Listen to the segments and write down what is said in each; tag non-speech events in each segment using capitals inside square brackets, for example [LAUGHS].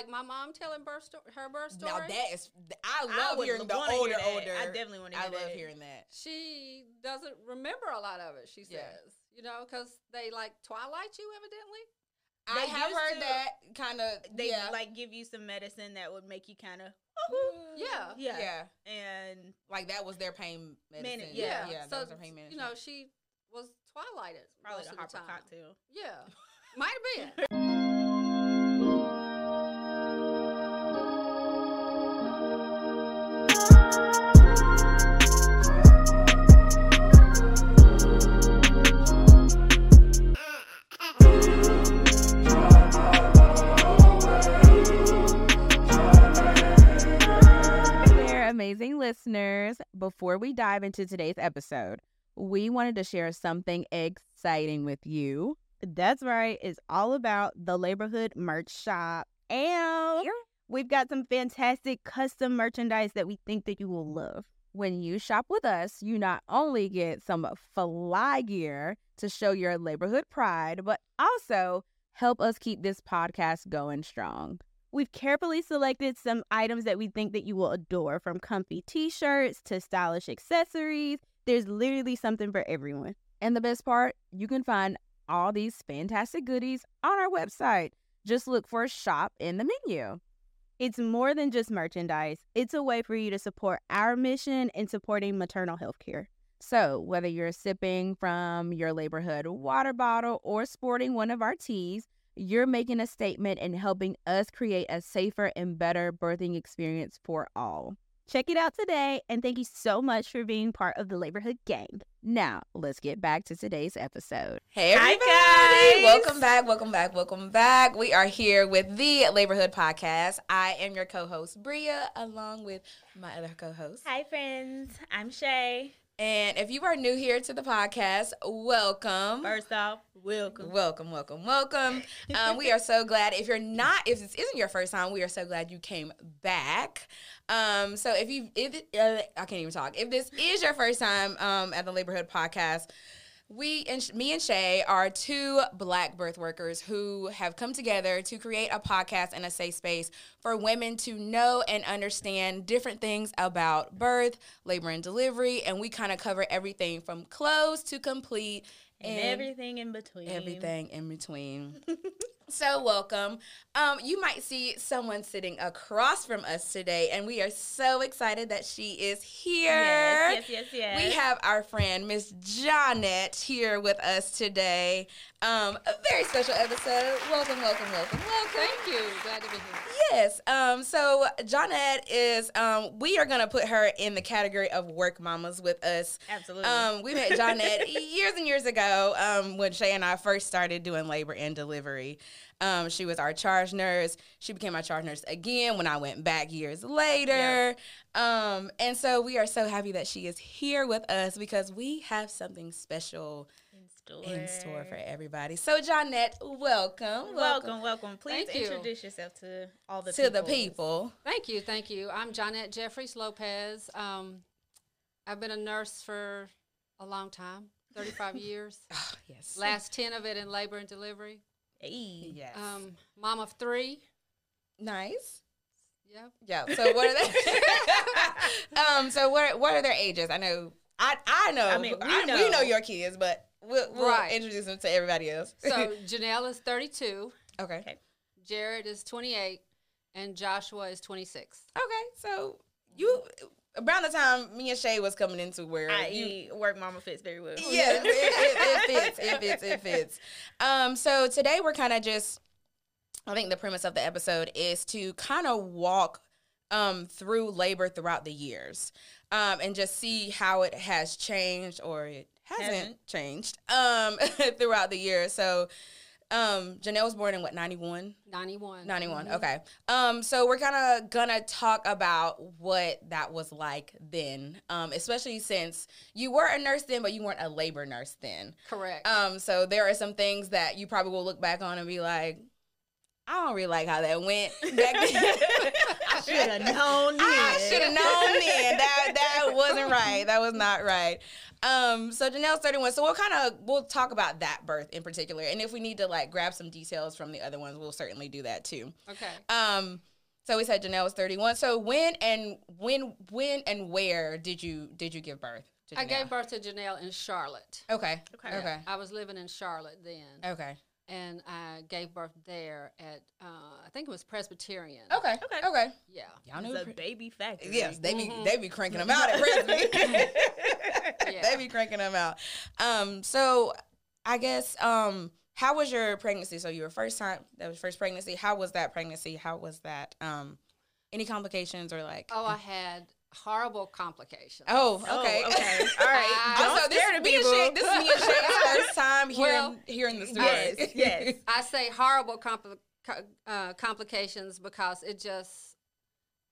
like my mom telling birth sto- her birth story. Now that is, I I love would hearing the wanna hear older, that. older. I definitely wanna I hear love that. hearing that. she doesn't remember a lot of it. She says, Yeah. you know, because they like twilight you evidently. I have heard to- that kind of. They yeah, like give you some medicine that would make you kind of Yeah. [LAUGHS] yeah. yeah, and like that was their pain medicine. Minute, yeah, yeah. yeah, so that was their pain medicine. you know, she was twilighted. probably most the of the Harper time. cocktail. Yeah, might have been. [LAUGHS] amazing listeners. Before we dive into today's episode, we wanted to share something exciting with you. That's right. It's all about the Laborhood merch shop. And we've got some fantastic custom merchandise that we think that you will love. When you shop with us, you not only get some fly gear to show your Laborhood pride, but also help us keep this podcast going strong. We've carefully selected some items that we think that you will adore from comfy t-shirts to stylish accessories. There's literally something for everyone. And the best part, you can find all these fantastic goodies on our website. Just look for shop in the menu. It's more than just merchandise. It's a way for you to support our mission in supporting maternal health care. So, whether you're sipping from your Laborhood water bottle or sporting one of our teas, you're making a statement and helping us create a safer and better birthing experience for all. Check it out today, and thank you so much for being part of the Laborhood gang. Now, let's get back to today's episode. Hey Hi, everybody! guys. Welcome back, welcome back, welcome back. We are here with the Laborhood Podcast. I am your co-host Briea, along with my other co-host. Hi friends, I'm Shay. And if you are new here to the podcast, welcome. First off, welcome. Welcome, welcome, welcome. Um, we are so [LAUGHS] glad. If you're not, if this isn't your first time, we are so glad you came back. Um, so if you, if uh, I can't even talk. If this is your first time um, at the Laborhood Podcast, we and me and Shay are two black birth workers who have come together to create a podcast and a safe space for women to know and understand different things about birth, labor and delivery, and we kind of cover everything from close to complete and everything in between. everything in between. [LAUGHS] so welcome. Um, you might see someone sitting across from us today, and we are so excited that she is here. Yes, yes, yes, yes. We have our friend Miss Johnette here with us today. Um, a very special episode. Welcome, welcome, welcome, welcome. Thank you. Glad to be here. Yes. Um, so Johnette is um, we are gonna put her in the category of work mamas with us. Absolutely. Um, we met [LAUGHS] Johnette years and years ago um, when Shay and I first started doing labor and delivery. Um, she was our charge nurse. She became my charge nurse again when I went back years later. Um, and so we are so happy that she is here with us because we have something special in store. in store for everybody. So Johnette, welcome. Welcome, welcome. Please Thank you. introduce yourself to all the to the people. Thank you. Thank you. I'm Johnette Jeffries Lopez. Um, I've been a nurse for a long time 35 [LAUGHS] years. Oh, yes. Last 10 of it in labor and delivery. Hey. Yes. Um, mom of three. nice. Yep. Yeah. So what are they? [LAUGHS] um. So what what are their ages? I know. I I know. I mean, we I- we know. know your kids, but we'll, we'll Right. introduce them to everybody else. So [LAUGHS] Janelle is 32, okay. Okay. Jared is 28, and Joshua is 26. Okay. So you around the time me and Shay was coming into where I you eat work mama fits very well. yeah, it, it, it fits. It fits. It fits. Um, so today we're kind of just, I think the premise of the episode is to kind of walk um, through labor throughout the years um, and just see how it has changed or it hasn't, Hasn't. changed um, [LAUGHS] throughout the years. So um, Janelle was born in what, 91? 91. 91 Mhm. okay um so we're kind of gonna talk about what that was like then um especially since you were a nurse then but you weren't a labor nurse then Correct. um so there are some things that you probably will look back on and be like i don't really like how that went [LAUGHS] back [LAUGHS] then I should have known. I should have known then. That that wasn't right. That was not right. Um, so Janelle's 31. So we'll kind of we'll talk about that birth in particular, and if we need to like grab some details from the other ones, we'll certainly do that too. Okay. Um, so we said Janelle was 31. So when and when when and where did you did you give birth? To I gave birth to Janelle in Charlotte. Okay. Okay. Okay. I was living in Charlotte then, Okay. And I gave birth there at uh, I think it was Presbyterian. Okay. Okay. Okay. Yeah. Y'all It's know. a baby factory. Yes, they be Mhm. they be cranking them out at Presby. Yeah. [LAUGHS] [LAUGHS] they be cranking them out. Um, so I guess um, how was your pregnancy? So you were first time that was first pregnancy. How was that pregnancy? How was that? Um, any complications or like? Oh, I had horrible complications. Oh, Oh, okay. okay. [LAUGHS] All right. I- Don't also, this, scare the me and people. Shay, this is me and Shay's [LAUGHS] first time hearing Well, hearing the story. Yes. Yes. [LAUGHS] I say horrible compli- uh, complications because it just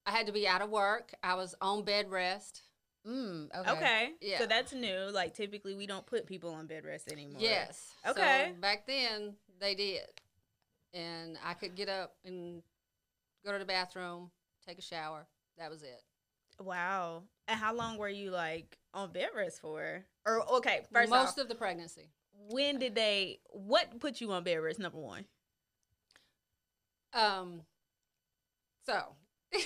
I had to be out of work. I was on bed rest. Mm, okay. Okay. Yeah. So that's new. Like typically we don't put people on bed rest anymore. Yes. Okay. So back then they did, and I could get up and go to the bathroom, take a shower. That was it. Wow. And how long were you like on bed rest for? Or okay, first Most off, of the pregnancy. when did they? What put you on bed rest? Number one. Um. So. [LAUGHS] [LAUGHS]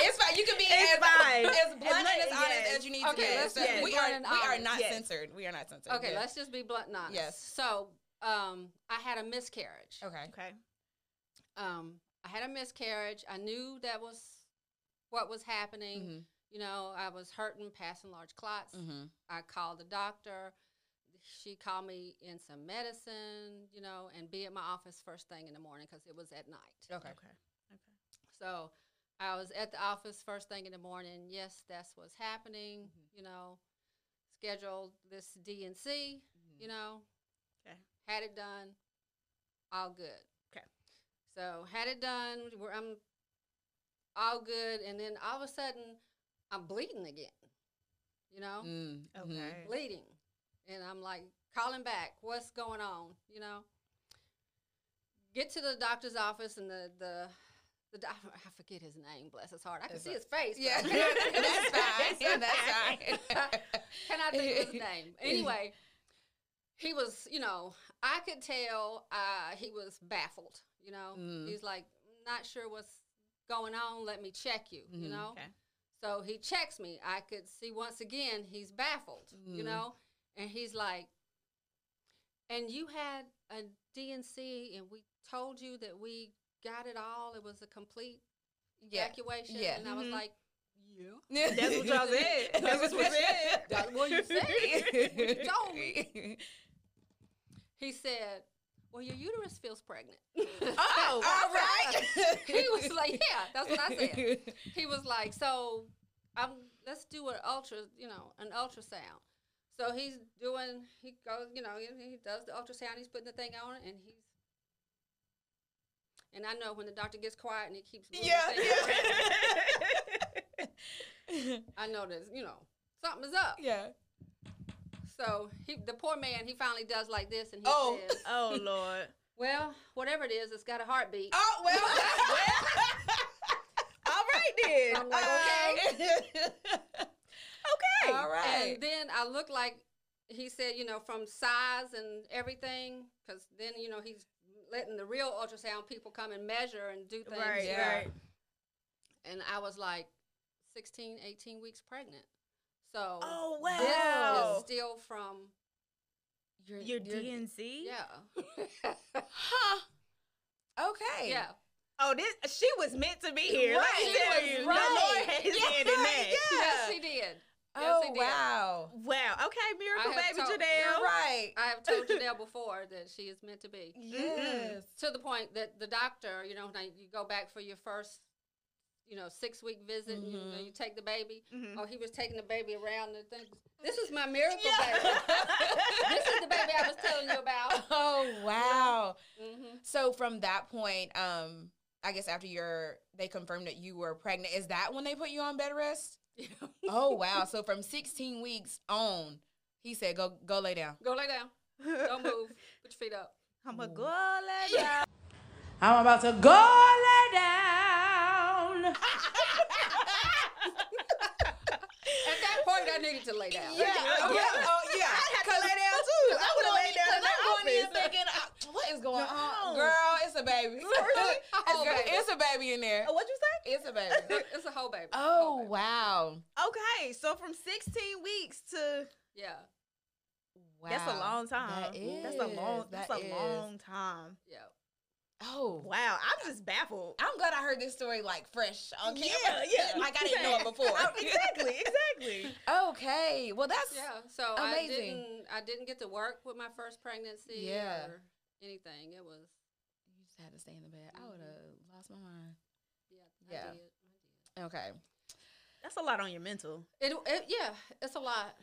It's fine. You can be It's as, fine. as blunt and as honest yes. as you need Okay, to be. let's So be we are we are not Yes. censored. We are not censored. okay, let's just be blunt and honest. Yes. So, um, I had a miscarriage. Okay. Okay. um, I had a miscarriage. I knew that was what was happening. Mm-hmm. You know, I was hurting, passing large clots. Mm-hmm. I called the doctor. She called me in some medicine, you know, and be at my office first thing in the morning because it was at night. Okay. Okay. Okay. So I was at the office first thing in the morning. Yes, that's what's happening. Mm-hmm. You know, scheduled this DNC. You know, Okay. had it done. All good. Okay. So had it done. We're, I'm all good, and then all of a sudden, I'm bleeding again. You know, Mm-hmm. Okay. bleeding, and I'm like calling back. What's going on? You know. Get to the doctor's office, and the the the doc- [LAUGHS] I forget his name. Bless his heart. I can It's see a- his face. Yeah, can't think his that's fine. [LAUGHS] face. Yeah, that's fine. Cannot think of his [LAUGHS] name. Anyway, he was, you know, I could tell uh, he was baffled. You know, Mm. he's like, not sure what's going on. Let me check you. You Mhm. know, Okay. so he checks me. I could see once again he's baffled. You Mhm. know, and he's like, and you had a DNC, and we told you that we got it all. It was a complete Yeah. evacuation. Yeah. And I was Mhm. like, yeah. [LAUGHS] That's what y'all [LAUGHS] said. That's what you said. That's what you said. You told me. [LAUGHS] He said, "Well, your uterus feels pregnant." [LAUGHS] Oh, [LAUGHS] all right. [LAUGHS] he was like, "Yeah, that's what I said." He was like, "So, I'm let's do an ultra, you know, an ultrasound." So he's doing. He goes, you know, he does the ultrasound. He's putting the thing on, and he's. And I know when the doctor gets quiet and he keeps Yeah. I know that you know something is up. yeah. So he, the poor man, he finally does like this, and he Oh. says, [LAUGHS] oh Lord. "Well, whatever it is, it's got a heartbeat." Oh well. [LAUGHS] All right then. I'm like, okay. [LAUGHS] Okay. All right. And then I look like he said, you know, from size and everything, because then you know he's letting the real ultrasound people come and measure and do things. Right. Yeah. Right. And I was like 16, 18 weeks pregnant. So Oh this wow. is still from Your, Your DNC. yeah, [LAUGHS] Huh. Okay. yeah. Oh, this she was meant to be here. Let me Right. tell She you, was the. Lord had his Yeah, hand in that. yeah. Yes, he did. Yes, Oh he did. wow. Wow. Okay, miracle baby told- Janelle. You're right. I have told Janelle before that she is meant to be. Yes. to the point that the doctor, you know, now you go back for your first, you know, six week visit, and you, Mhm. you take the baby. Mhm. Oh, he was taking the baby around and thing. This is my miracle Yeah. baby. [LAUGHS] this is the baby I was telling you about. [LAUGHS] Oh wow. hmm So from that point, um, I guess after your they confirmed that you were pregnant, is that when they put you on bed rest? Yeah. Oh [LAUGHS] wow. So from 16 weeks on, he said, Go go lay down. Go lay down. Don't move. Put your feet up. I'm a go lay down. I'm about to go lay down. At that point, I I needed to lay down. Yeah, Yeah. oh, yeah, oh, yeah. I had to lay down too. I would have going laid down in in- that I'm going in thinking, uh, what is going on, girl? It's a baby. [LAUGHS] Really? it's, girl, baby. it's a baby in there. Oh, what'd you say? It's a baby. [LAUGHS] It's a whole baby. oh Whole baby. wow, Okay, so from 16 weeks to Yeah, wow. that's a long time. That is. That's a long. That's that a is. long time. yeah. Oh Wow, I'm just baffled. I'm glad I heard this story like fresh on camera. Yeah, yeah. [LAUGHS] like I didn't know it [LAUGHS] before. Oh, exactly, exactly. [LAUGHS] okay, well that's Yeah, so I Amazing. didn't I didn't get to work with my first pregnancy Yeah. or anything. It was You just had to stay in the bed. I would have lost my mind. yeah, Yeah. I did. I did. Okay. That's a lot on your mental. It, it yeah, it's a lot.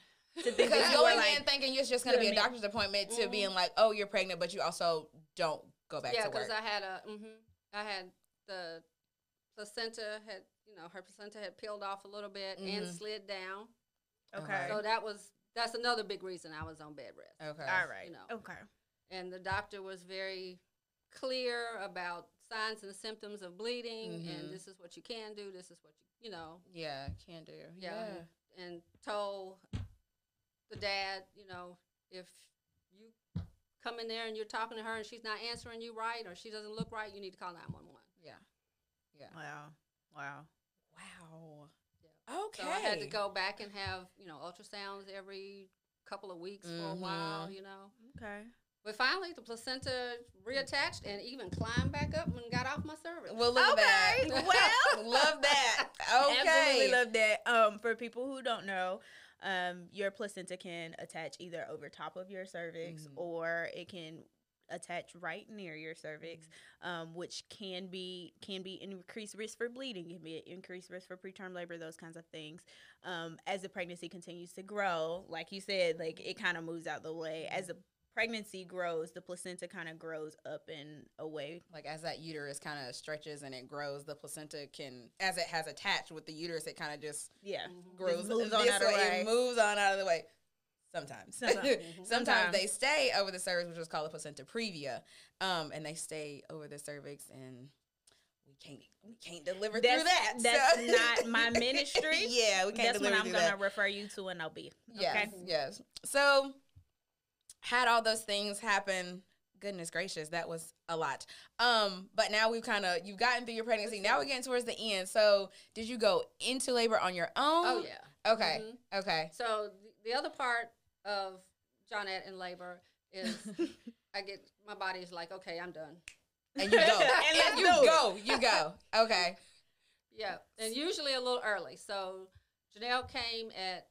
To Because you were going like, in thinking it's just going to be a doctor's appointment to Mhm. being like, oh, you're pregnant, but you also don't go back yeah, to work. because I had a hmm I had the placenta had you know her placenta had peeled off a little bit and Mhm. slid down. okay, So that was that's another big reason I was on bed rest. okay. all right, you know. okay, And the doctor was very clear about signs and symptoms of bleeding, Mhm. and this is what you can do. This is what you you know Yeah, can do. yeah, Yeah. and told the dad, you know, if you come in there and you're talking to her and she's not answering you right or she doesn't look right, you need to call 911. Yeah. Yeah. wow, wow. Wow. Yeah. Okay. So I had to go back and have, you know, ultrasounds every couple of weeks for a while, Mhm. you know. Okay. But finally, the placenta reattached and even climbed back up and got off my cervix. Well, look Okay, at that. well. [LAUGHS] love that. [LAUGHS] Okay. Absolutely love that. Um, for people who don't know, um, your placenta can attach either over top of your cervix Mhm. or it can attach right near your cervix, um, which can be can be increased risk for bleeding, can be an increased risk for preterm labor, those kinds of things. Um, as the pregnancy continues to grow, like you said, like it kind of moves out the way as the pregnancy grows, the placenta kind of grows up and away. like as that uterus kind of stretches and it grows, the placenta can, as it has attached with the uterus, it kind of just Yeah, Mhm. grows moves on out of the way. way. It moves on out of the way. Sometimes. Sometimes. [LAUGHS] Sometimes, Sometimes. they stay over the cervix, which is called the placenta previa, um, and they stay over the cervix, and we can't we can't deliver That's, through that. that's so- [LAUGHS] not my ministry. yeah, we can't That's when I'm gonna that. refer you to an OB. Yes, yes. So had all those things happen. Goodness gracious, that was a lot. Um, but now we've kind of you've gotten through your pregnancy. Now we're getting towards the end. So did you go into labor on your own? Oh, yeah. Okay. Mhm. Okay. So the, the other part of Johnette in labor is [LAUGHS] I get my body's like, okay, I'm done. And you go. [LAUGHS] And and you go. You go. Okay. [LAUGHS] Yeah, and usually a little early. So Janelle came at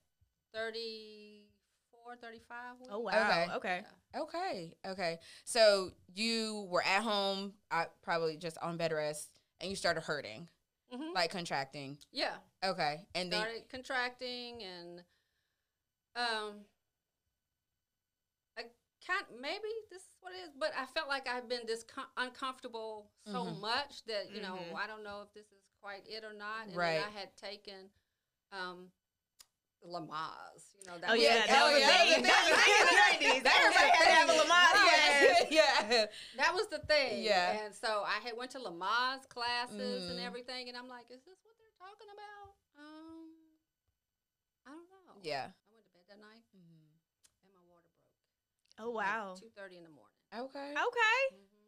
34, 35. Oh wow. Okay. Okay. Yeah. Okay. Okay. So you were at home, I probably just on bed rest, and you started hurting, Mhm. like contracting. Yeah, Okay. And then started contracting and um, I can't. Maybe this is what it is, but I felt like I've been discom- uncomfortable so Mhm. much that you know Mhm. I don't know if this is quite it or not. And Right. then I had taken um, Lamaze. You know that Oh, was- yeah, that oh, was yeah, the that was the thing in the [LAUGHS] 90s. Everybody had to have a. Lamaze. Yeah. [LAUGHS] yeah. that was the thing. Yeah. And so I had went to Lamaze classes and Mm. everything, and I'm like, is this what they're talking about? Um, I don't know. Yeah. I went to bed that night and my water broke. Oh wow. Two thirty in the morning. Okay. Okay. Mhm.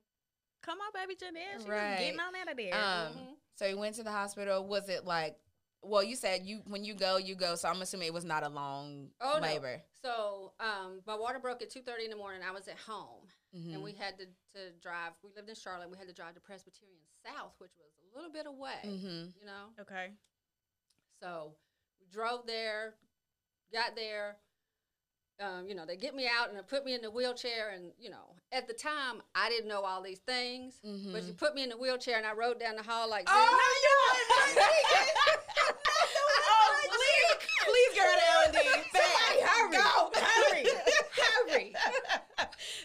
Come on, baby Janelle. She's Right. getting on out of there. Um, Mhm. so you went to the hospital. Was it like? Well, you said you when you go, you go. So I'm assuming it was not a long Oh, no. labor. So um, my water broke at two thirty in the morning. I was at home, Mhm. and we had to, to drive. We lived in Charlotte. We had to drive to Presbyterian South, which was a little bit away. Mhm. You know. okay. So we drove there, got there. Um, you know, they get me out and they put me in the wheelchair. And, you know, at the time, I didn't know all these things. But Mhm. you put me in the wheelchair and I rode down the hall like oh, this. Oh, [LAUGHS] please, please, girl, to L&D. Somebody hurry. Go. Hurry. Hurry.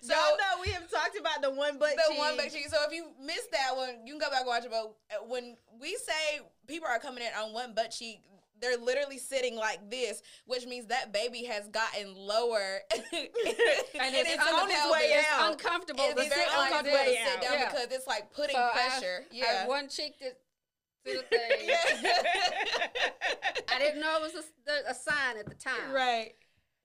So Y'all know we have talked about the one butt the cheek. one back cheek. So if you missed that one, you can go back and watch it. But uh, when we say people are coming in on one butt cheek, they're literally sitting like this, which means that baby has gotten lower, [LAUGHS] and it's on un- its it's way out. uncomfortable It's very sit like uncomfortable to sit down Yeah. because it's like putting So I- pressure. I yeah. one cheek that to the thing. [LAUGHS] I didn't know it was a, a sign at the time. right.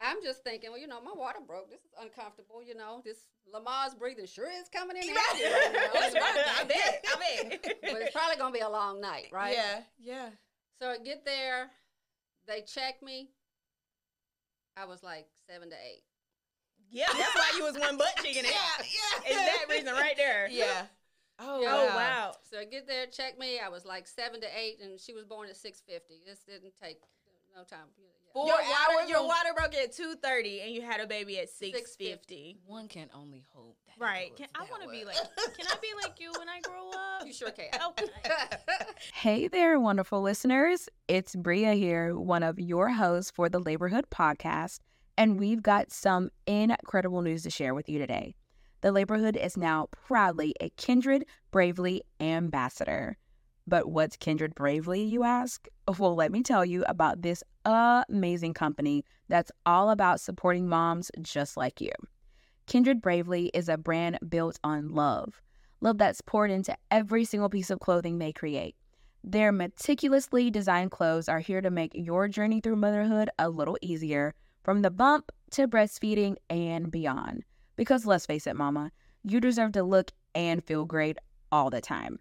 I'm just thinking, well, you know, my water broke. This is uncomfortable. You know, this Lamaze breathing sure is coming in. Right. handy right you know. right. [LAUGHS] I bet. I [LAUGHS] bet. But it's probably gonna be a long night, right? Yeah. Yeah. So I get there, they check me. I was like seven to eight. Yeah, that's why you was one butt chicken. Yeah. Yeah. Is that reason right there? [LAUGHS] Yeah. Oh, Yeah. Oh wow. wow. So I get there, check me. I was like seven to eight, and she was born at six fifty. This didn't take no time. Yeah. Four Your water, your on- water broke at two thirty, and you had a baby at six fifty. One can only hope. That Right? goes Can, I want to be like. Can I be [LAUGHS] like you when I grow up? You sure can. Oh, okay. [LAUGHS] Hey there, wonderful listeners. It's Briea here, one of your hosts for the Laborhood podcast, and we've got some incredible news to share with you today. The Laborhood is now proudly a Kindred Bravely ambassador. But what's Kindred Bravely, you ask? Well, let me tell you about this amazing company that's all about supporting moms just like you. Kindred Bravely is a brand built on love love that's poured into every single piece of clothing they create. Their meticulously designed clothes are here to make your journey through motherhood a little easier, from the bump to breastfeeding and beyond. Because let's face it, mama, you deserve to look and feel great all the time.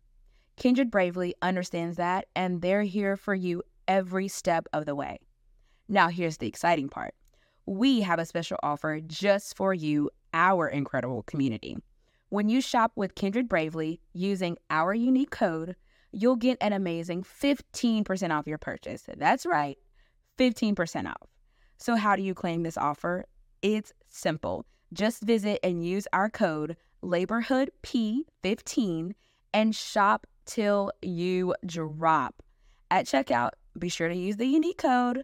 Kindred Bravely understands that, and they're here for you every step of the way. Now, here's the exciting part we have a special offer just for you, our incredible community. When you shop with Kindred Bravely using our unique code, you'll get an amazing 15% off your purchase. That's right, 15% off. So, how do you claim this offer? It's simple. Just visit and use our code LaborhoodP15 and shop till you drop. At checkout, be sure to use the unique code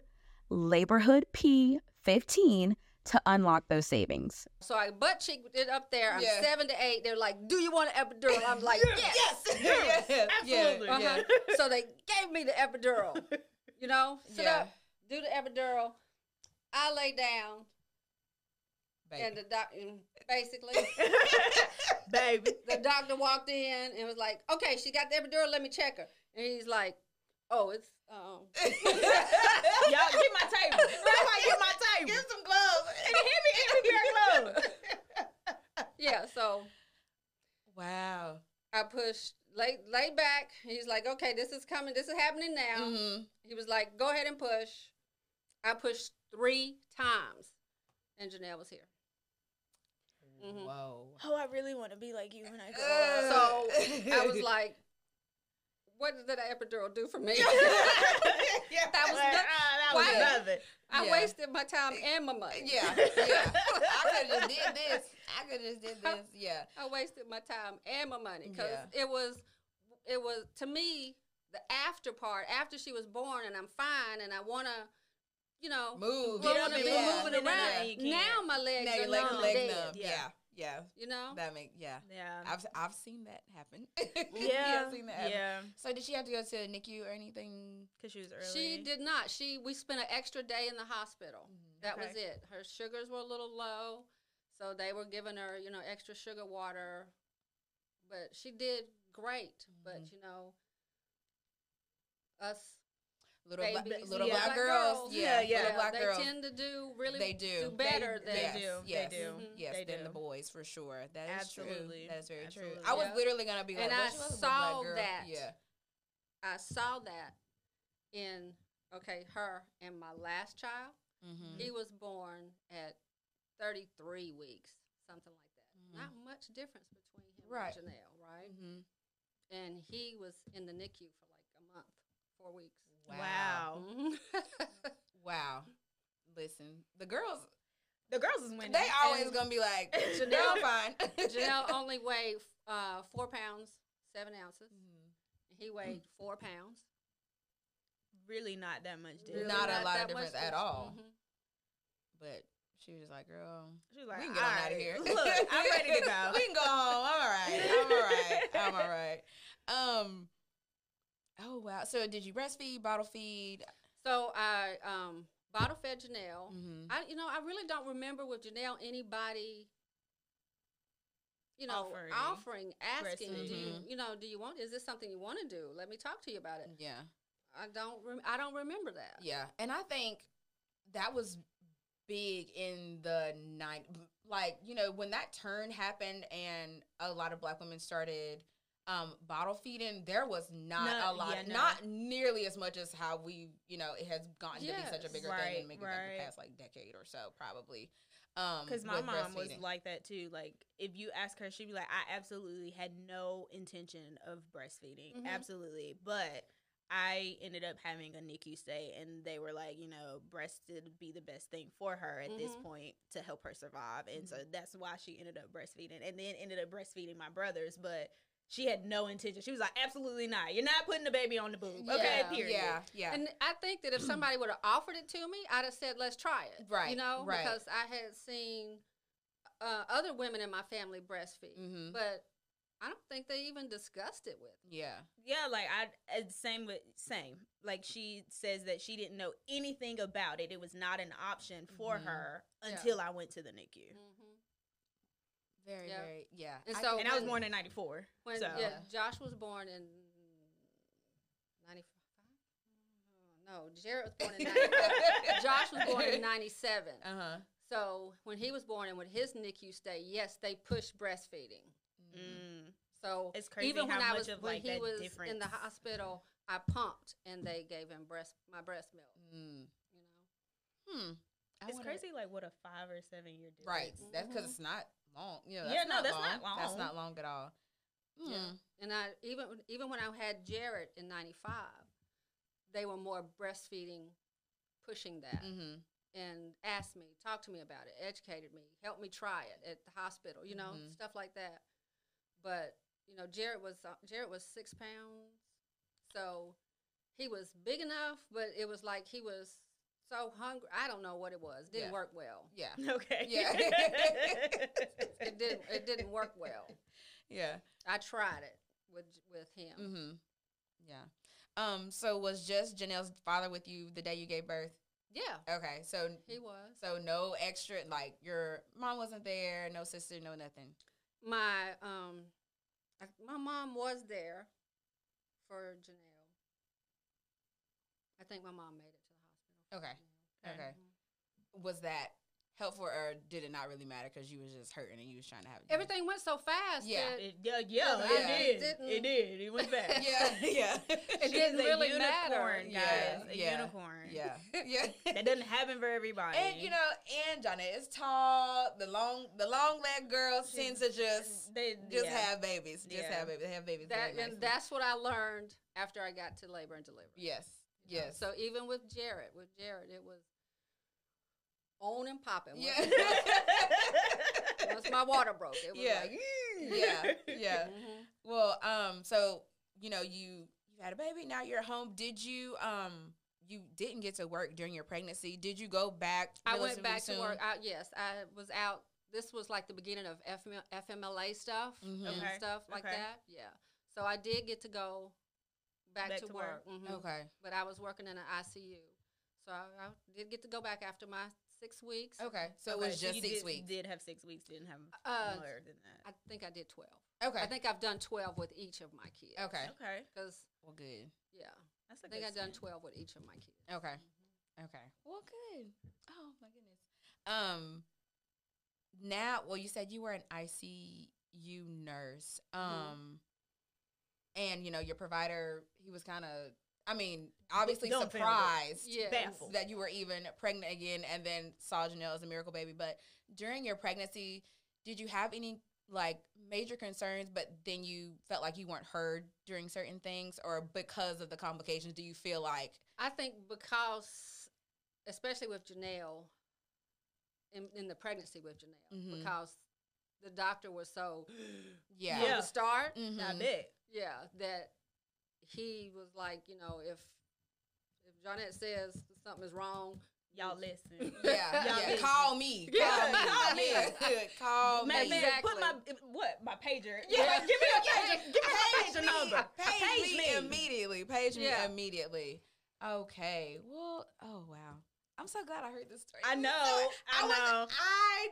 LaborhoodP15 to unlock those savings. so I butt cheeked it up there. I'm Yeah. seven to eight. They're like, "Do you want an epidural?" I'm like, "Yes." yes. yes. Absolutely. Yeah. Uh-huh. so they gave me the epidural. You know, sit Yeah. up, do the epidural. I lay down, and the doc, and basically, [LAUGHS] [LAUGHS] Baby. the doctor walked in and was like, "Okay, she got the epidural. Let me check her." And he's like, "Oh, it's um." [LAUGHS] Y'all get my table. Somebody get my table. Give some gloves. Hit me, hit me, pair of gloves. yeah, so wow. I pushed, lay, lay back. He's like, "Okay, this is coming. This is happening now." Mm-hmm. He was like, "Go ahead and push." I pushed three times, and Janelle was here. Mhm. Whoa. Oh, I really want to be like you when I grow Uh, [LAUGHS] up. So I was like, "What did that epidural do for me?" [LAUGHS] yeah. [LAUGHS] That was Like, no- ah, that was nothing. I Yeah. wasted my time and my money. Yeah, yeah. I could have just did this. I could have just did this. Yeah. I wasted my time and my money because Yeah. it was, it was to me the after part after she was born and I'm fine and I want to, you know, Move. well, Get want up to and be move, moving and around. now you. Now my legs Now are your leg, numb, leg numb. Yeah. Yeah. Yeah. You know, That make yeah. Yeah. I've I've seen that happen. [LAUGHS] Yeah. I've seen that happen. Yeah. So did she have to go to NICU or anything? Because she was early. she did not. She we spent an extra day in the hospital. Mm-hmm. That was it. Her sugars were a little low, so they were giving her, you know, extra sugar water. But she did great. But Mhm. you know, us Little black, Babies, little yeah. black Black girls. girls. Yeah, Yeah, yeah. Little black they girls. tend to do really they do. do better They- than yes, do. They Yes, do. Mhm. Yes, They than do. the boys for sure. That is Absolutely. true. That is very Absolutely. true. I was Yeah. literally gonna be like, And "What, I she was a little saw that. Yeah. I saw that in okay her and my last child. Mm-hmm. He was born at 33 weeks, something like that. Mhm. Not much difference between him Right. and Janelle, right? mm-hmm. And he was in the NICU for like a month, four weeks. Wow. Mhm. [LAUGHS] Wow. Listen, the girls, The girls is winning. they always And gonna be like, [LAUGHS] Janelle- Janelle, fine. Janelle [LAUGHS] only weighed uh, four pounds seven ounces. Mhm. He weighed four pounds. really not that much Really difference. Not a lot of that difference at all. Mhm. But she was like, girl, She was like, we can get on out of here. Look, I'm ready to go. we can go home. I'm all right. I'm all right. I'm all right. Um. Oh wow. So did you breastfeed, bottle feed? So I um, bottle fed Janelle. Mm-hmm. I, you know, I really don't remember with Janelle anybody. you know, Offering offering, asking, do you, you know, do you want? Is this something you want to do? Let me talk to you about it. Yeah. I don't, rem- I don't remember that. Yeah, and I think that was big in the nine, like you know when that turn happened and a lot of black women started um, bottle feeding. There was not No, a lot, yeah, no. not nearly as much as how we, you know, it has gotten to be such a Yes. bigger thing in maybe like the past like decade or so, probably. Um, Because my mom was like that too. Like, if you ask her, she'd be like, I absolutely had no intention of breastfeeding. Mhm. Absolutely. But I ended up having a NICU stay, and they were like, you know, breast would be the best thing for her at this Mhm. point to help her survive. And so Mm-hmm. that's why she ended up breastfeeding and then ended up breastfeeding my brothers. But she had no intention. She was like, absolutely not. You're not putting the baby on the boob. Okay, Yeah, period. Yeah, yeah. And I think that if somebody would have offered it to me, I'd have said, "Let's try it." Right, You know, right. because I had seen uh, other women in my family breastfeed, Mhm. but I don't think they even discussed it with. me. yeah. Yeah, like I same with same. Like she says that she didn't know anything about it. It was not an option for Mhm. her Yeah. until I went to the NICU. Mm-hmm. Very, Yeah. very, yeah. And I so can- And I was born in '94. When so yeah, Josh was born in ninety five. No, Jared was born in ninety five. [LAUGHS] Josh was born in ninety seven. uh-huh. So when he was born and with his NICU stay, yes, they pushed breastfeeding. Mm. So It's crazy even when how I was of, when like, he that was in the hospital, I pumped and they gave him breast my breast milk. Mm. You know, Hmm. I It's wonder- crazy, like what a five or seven year difference. Right. That's because it's not long. You know, Yeah, that's no, not that's long. not That's not long at all. Yeah. Mm. and I even even when I had Jared in '95, they were more breastfeeding, pushing that, Mm-hmm. and asked me, talked to me about it, educated me, helped me try it at the hospital, you know, Mhm. stuff like that. But you know, Jared was uh, Jared was six pounds, so he was big enough, but it was like he was so hungry. I don't know what it was. Didn't Yeah. work well. Yeah. [LAUGHS] Okay. Yeah. [LAUGHS] It didn't. It didn't work well. Yeah. I tried it with with him. Mm-hmm. Yeah. Um. So was just Janelle's father with you the day you gave birth? Yeah, Okay. So he was. so no extra like your mom wasn't there, no sister, no nothing. my um I- my mom was there for Janelle. I think my mom made it to the hospital. Okay. Yeah. Okay. Was that helpful or did it not really matter because you was just hurting and you was trying to have Everything went so fast. Yeah. that It, yeah, yeah, Yeah, it did. didn't- It did. It went [LAUGHS] fast. Yeah. [LAUGHS] Yeah. It [LAUGHS] didn't She's a really unicorn, matter. guys. Yeah, A yeah, unicorn. yeah. Yeah. That doesn't happen for everybody. And you know, and Johnny is tall. The long, the long leg girls tend to just they just yeah. have babies. Just Yeah. have babies. They have babies. that and nicely. that's what I learned after I got to labor and delivery. yes, know. yes. So even with Jared, with Jared, it was on and popping. yeah, Once [LAUGHS] my water broke, it was Yeah. like, [LAUGHS] yeah, yeah. mhm. Well, um, so you know, you you had a baby. Now you're home. Did you um? You didn't get to work during your pregnancy. Did you go back? I went back soon? to work. I, yes, I was out. This was like the beginning of FM, FMLA stuff Mhm. and Okay, stuff like okay. that. Yeah. So I did get to go back, Back to, to work. work. mhm. Okay. But I was working in an ICU. So I, I did get to go back after my six weeks. Okay. So Okay, it was just you six did, weeks. Did have six weeks. Didn't have Uh, more than that. I think I did 12. Okay. I think I've done 12 with each of my kids. okay. okay, Because, Well, good. yeah, that's a I think good I've done 12 with each of my kids. Okay. Okay. Well, good. Oh my goodness. Um. Now, well, you said you were an ICU nurse. Um. And you know your provider, he was kind of. I mean, obviously Dumbfounded. surprised Yeah. Baffled. that you were even pregnant again, and then saw Janelle as a miracle baby. But during your pregnancy, did you have any like major concerns? But then you felt like you weren't heard during certain things, or because of the complications, do you feel like I think because, especially with Janelle, in, in the pregnancy with Janelle, Mhm. because the doctor was so [GASPS] yeah, from Yeah. the start, I Mhm. bet. Yeah, that he was like, you know, if if Johnette says something is wrong, Y'all listen. [LAUGHS] [LAUGHS] Yeah, Y'all yeah. listen. Call me. Call Yeah, me. call [LAUGHS] me. Call me. man, Exactly. put my what my pager. Yeah. Yeah, give me a Yeah. pager. Give me a pager number. Page, Page me, me. immediately. Page me immediately. Okay. Well, oh wow. I'm so glad I heard this story. I know, so- I was- know. I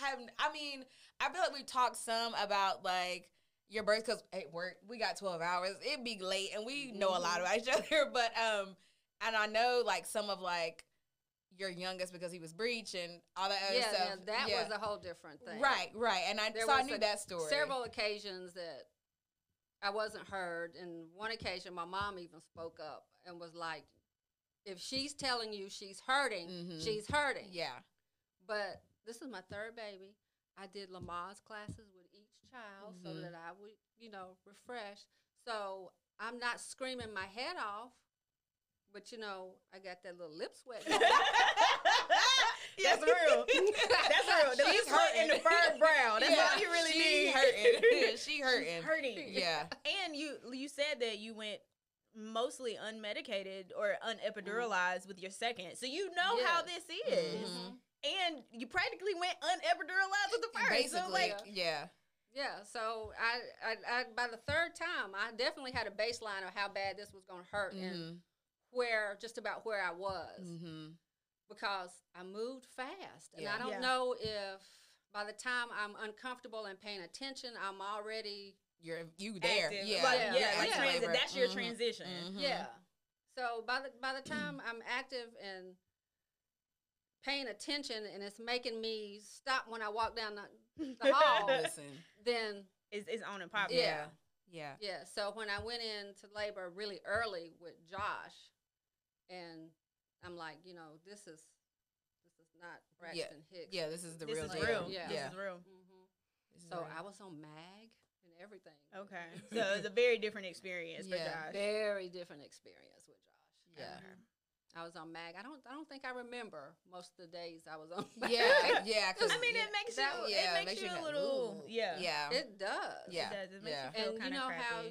have. I mean, I feel like we've talked some about like your birth because at work we got twelve hours. It'd be late, and we know a lot about each [LAUGHS] other. But um, and I know like some of like your youngest because he was breech and all that other yeah, stuff. now that Yeah. was a whole different thing. right, right. And I There so I knew a- that story. Several occasions that I wasn't heard, and one occasion my mom even spoke up and was like, "If she's telling you she's hurting, Mhm. she's hurting." Yeah. But this is my third baby. I did Lamaze classes with each child so Mhm. that I would, you know, refresh. So I'm not screaming my head off, but you know, I got that little lip sweat. [LAUGHS] That's real. That's real. The She's lip sweat and the hurting. firm brow. That's Yeah, all you really she need. hurting. [LAUGHS] she hurting. She's hurting. Yeah. And you you said that you went mostly unmedicated or unepiduralized with your second. So you know how this is. Mhm. And you practically went unepiduralized with the first. Basically, so like yeah. Yeah, so I, I, I, by the third time, I definitely had a baseline of how bad this was going to hurt and Mhm. where, just about where I was, Mhm. because I moved fast, and Yeah. I don't Yeah. know if by the time I'm uncomfortable and paying attention, I'm already You're you there. active. Yeah. Like, Yeah. yeah, Yeah. like Yeah. transit. Labor. That's your Mhm. transition. Mhm. yeah. So by the by the time [CLEARS THROAT] I'm active and paying attention, and it's making me stop when I walk down the, the hall, Listen. Then It's, it's on and popping. Yeah. Yeah. Yeah. So when I went into labor really early with Josh, and I'm like, you know, this is this is not Braxton Hicks. Yeah, this is the This real is deal. real. Yeah. This is real. hmm is So real. I was on Mag and everything. Okay. [LAUGHS] So it's a very different experience for Yeah. Josh. Very different experience with Josh. Yeah. Okay. I was on Mag. I don't. I don't think I remember most of the days I was on. [LAUGHS] Mag. Yeah, yeah. 'cause- I mean, yeah, it makes you. was- yeah, it makes, you a little. "Ooh." Yeah. Yeah. it does. Yeah. It does. It makes yeah. you feel And you know crappy. how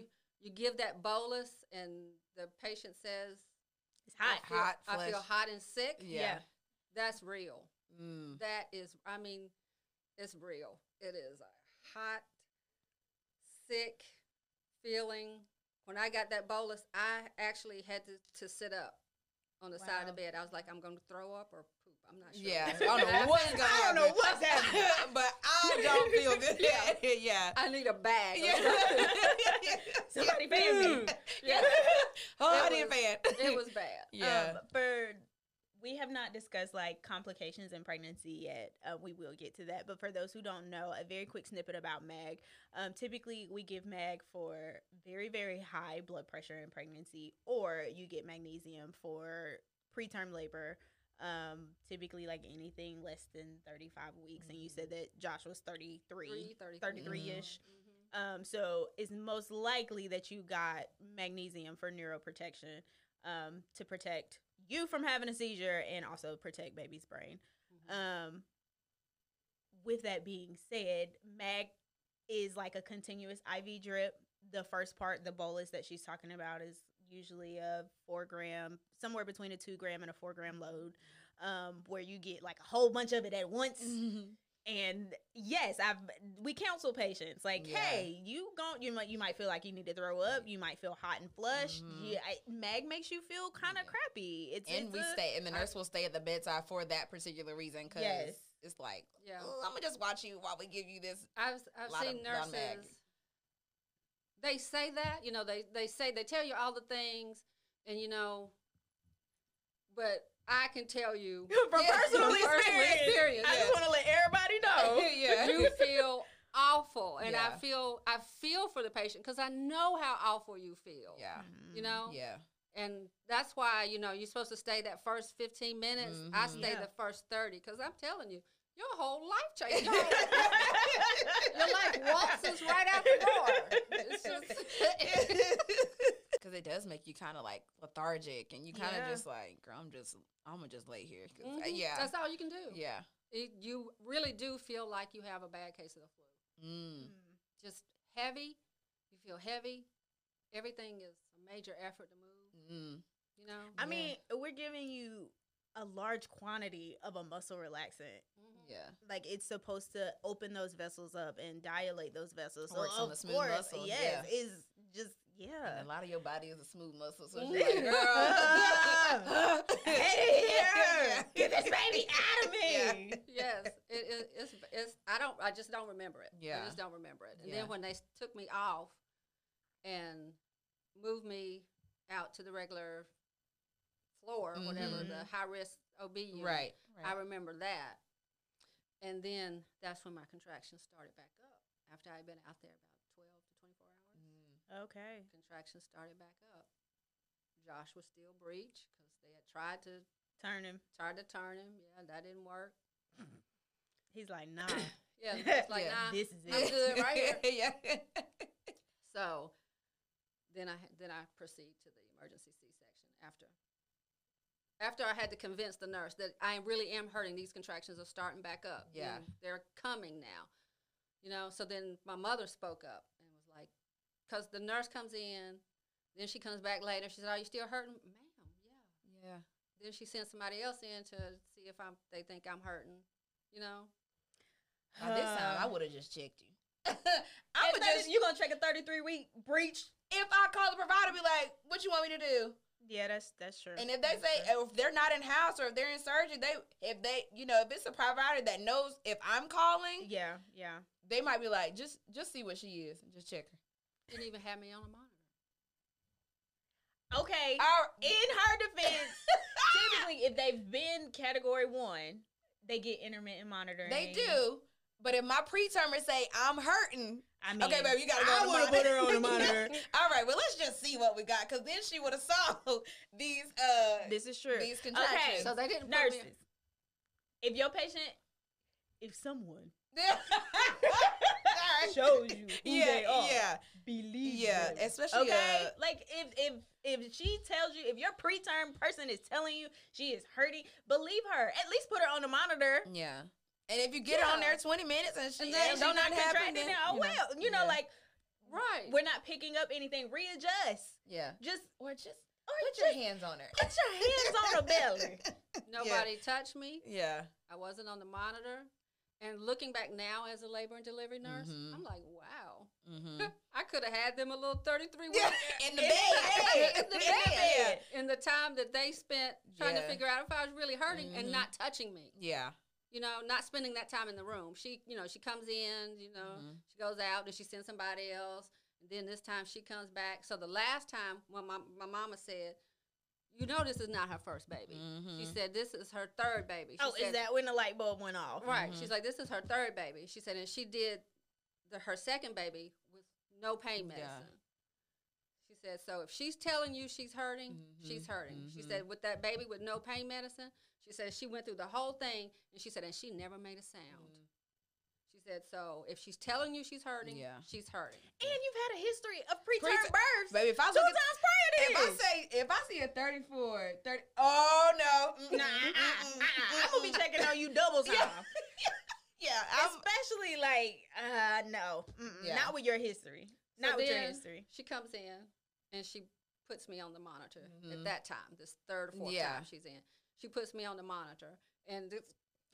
you give that bolus, and the patient says, it's hot. I feel, Hot I feel hot and sick." Yeah. That's real. Mm. That is, I mean, it's real. It is a hot, sick feeling. When I got that bolus, I actually had to, to sit up on the side of the bed. I was like, I'm going to throw up or poop. I'm not sure. Yeah. I [LAUGHS] don't know what's going on. I don't know what's happening. [LAUGHS] but I don't feel [LAUGHS] good. Yeah. yeah. I need a bag. Yeah. Somebody pay me. yeah. Oh, I It need a was- fan. It was bad. Yeah. Um, for we have not discussed like complications in pregnancy yet. Uh, we will get to that. But for those who don't know, a very quick snippet about MAG. Um, typically, we give MAG for very, very high blood pressure in pregnancy, or you get magnesium for preterm labor. Um, typically, like anything less than 35 weeks. And you said that Josh was 33. 33. 33 ish. Mhm. Um, so it's most likely that you got magnesium for neuroprotection um, to protect you from having a seizure and also protect baby's brain. Mhm. Um, with that being said, MAG is like a continuous IV drip. The first part, the bolus that she's talking about, is usually a four gram, somewhere between a two gram and a four gram load, um, where you get like a whole bunch of it at once. And yes, I've we counsel patients like, Yeah. hey, you gon' you might you might feel like you need to throw up, you might feel hot and flushed. Mhm. Yeah, I, Mag makes you feel kind of Yeah. crappy. It's and it's we a- stay, and the nurse will stay at the bedside for that particular reason because Yes. it's like, Yeah. I'm gonna just watch you while we give you this. I've I've lot seen of- lot mag. nurses. They say that you know they they say they tell you all the things, and you know, but I can tell you [LAUGHS] from Yeah, personal, personal experience. experience, I just want to let everybody know. [LAUGHS] yeah, you [LAUGHS] feel awful, and Yeah. I feel I feel for the patient because I know how awful you feel. yeah, you know, yeah, and that's why you know you're supposed to stay that first 15 minutes. I Mhm. stay Yeah. the first 30 because I'm telling you, your whole life changes. Your whole- your life waltzes right out the door. It's just because it does make you kind of like lethargic, and you kind of Yeah. just like, girl, I'm just, I'm gonna just lay here. 'cause, uh, Mhm. yeah, that's all you can do. yeah, It, you really do feel like you have a bad case of the flu. mm. Just heavy. You feel heavy. Everything is a major effort to move. Mm. You know. I Yeah. mean, we're giving you a large quantity of a muscle relaxant. Mhm. yeah. Like it's supposed to open those vessels up and dilate those vessels. So Works on of the smooth course, muscles, Yes, yeah. is just And yeah. a lot of your body is a smooth muscle, so she's like, girl, Hey, here, [LAUGHS] get this baby [LAUGHS] out of me. Yeah. Yes, it it, it, it's, it's I don't I just don't remember it. Yeah. I just don't remember it. And Yeah. then when they took me off and moved me out to the regular floor, whatever the Mhm. high risk OB unit, right. I remember that. And then that's when my contractions started back up. After I had been out there about twelve to twenty four hours, Mm. Okay. contractions started back up. Josh was still breech because they had tried to Turn him. tried to turn him. Yeah, that didn't work. [CLEARS THROAT] He's like, nah. [COUGHS] Yeah, [LAUGHS] it's like Yeah, nah, this is I'm it. good right here. [LAUGHS] yeah. [LAUGHS] So then I then I proceed to the emergency C section after. After I had to convince the nurse that I really am hurting, these contractions are starting back up. Yeah. they're coming now. You know, so then my mother spoke up and was like, because the nurse comes in, then she comes back later. She said, "Are you still hurting, ma'am?" Yeah. Yeah. Then she sends somebody else in to see if I'm. They think I'm hurting. You know. By this time, I would have just checked you. [LAUGHS] I would just, you gonna check a 33 week breech? if I call the provider, be like, "What you want me to do?" Yeah, that's that's true. And if they That's say true. if they're not in house or if they're in surgery, they if they you know if it's a provider that knows if I'm calling, yeah, yeah. they might be like, just just see what she is, just check her. Didn't even have me on a monitor. Okay. Our, In her defense, [LAUGHS] typically if they've been category one, they get intermittent monitoring. they do, but if my pretermer say I'm hurting, I mean, okay, baby, you gotta go. I on the would've put her on the monitor. monitor. [LAUGHS] All right, well let's just see what we got, cause then she would have saw [LAUGHS] these uh This is true. these contractions. Okay, So they didn't put nurses. If your patient, if someone All right. [LAUGHS] shows you who yeah, they are, yeah, believe yeah, them. especially Okay, uh, like if if if she tells you if your preterm person is telling you she is hurting, believe her. At least put her on the monitor. Yeah. And if you get her on there 20 minutes and she And and then don't she's not not happen, contracting, then, then, oh you know, well, you know, yeah. like Right. we're not picking up anything. Readjust. yeah. Just Or just or put just your hands on her. put your hands on her belly. [LAUGHS] Nobody touched me. Yeah. I wasn't on the monitor. And looking back now as a labor and delivery nurse, Mhm. I'm like, wow. Mm-hmm. [LAUGHS] I could have had them a little 33 weeks In the bed. in the bed in the time that they spent trying Yeah. to figure out if I was really hurting Mhm. and not touching me. Yeah. You know, not spending that time in the room. She, you know, she comes in, you know, Mhm. she goes out, then she sends somebody else. And then this time she comes back. So the last time when my, my mama said, you know this is not her first baby. She Mhm. said this is her third baby. She Oh, said, is that when the light bulb went off? Right. Mhm. She's like, this is her third baby. She said, and she did the, her second baby with no pain Yeah. medicine. She said, so if she's telling you she's hurting, she's Mhm, hurting. She mhm. said, with that baby with no pain medicine, she said she went through the whole thing, and she said, and she never made a sound. She said, so if she's telling you she's hurting. Yeah. she's hurting. And you've had a history of preterm Preter- births Baby, if I two look at times prior to if I say if I see a 34, 30 oh no. Nah, I'm gonna be checking on you double [LAUGHS] time. [LAUGHS] Yeah. Yeah, Especially like, uh, no, Yeah. not with your history, So not with your history. She comes in and she puts me on the monitor Mhm. at that time, this third or fourth Yeah. time she's in. She puts me on the monitor, and this,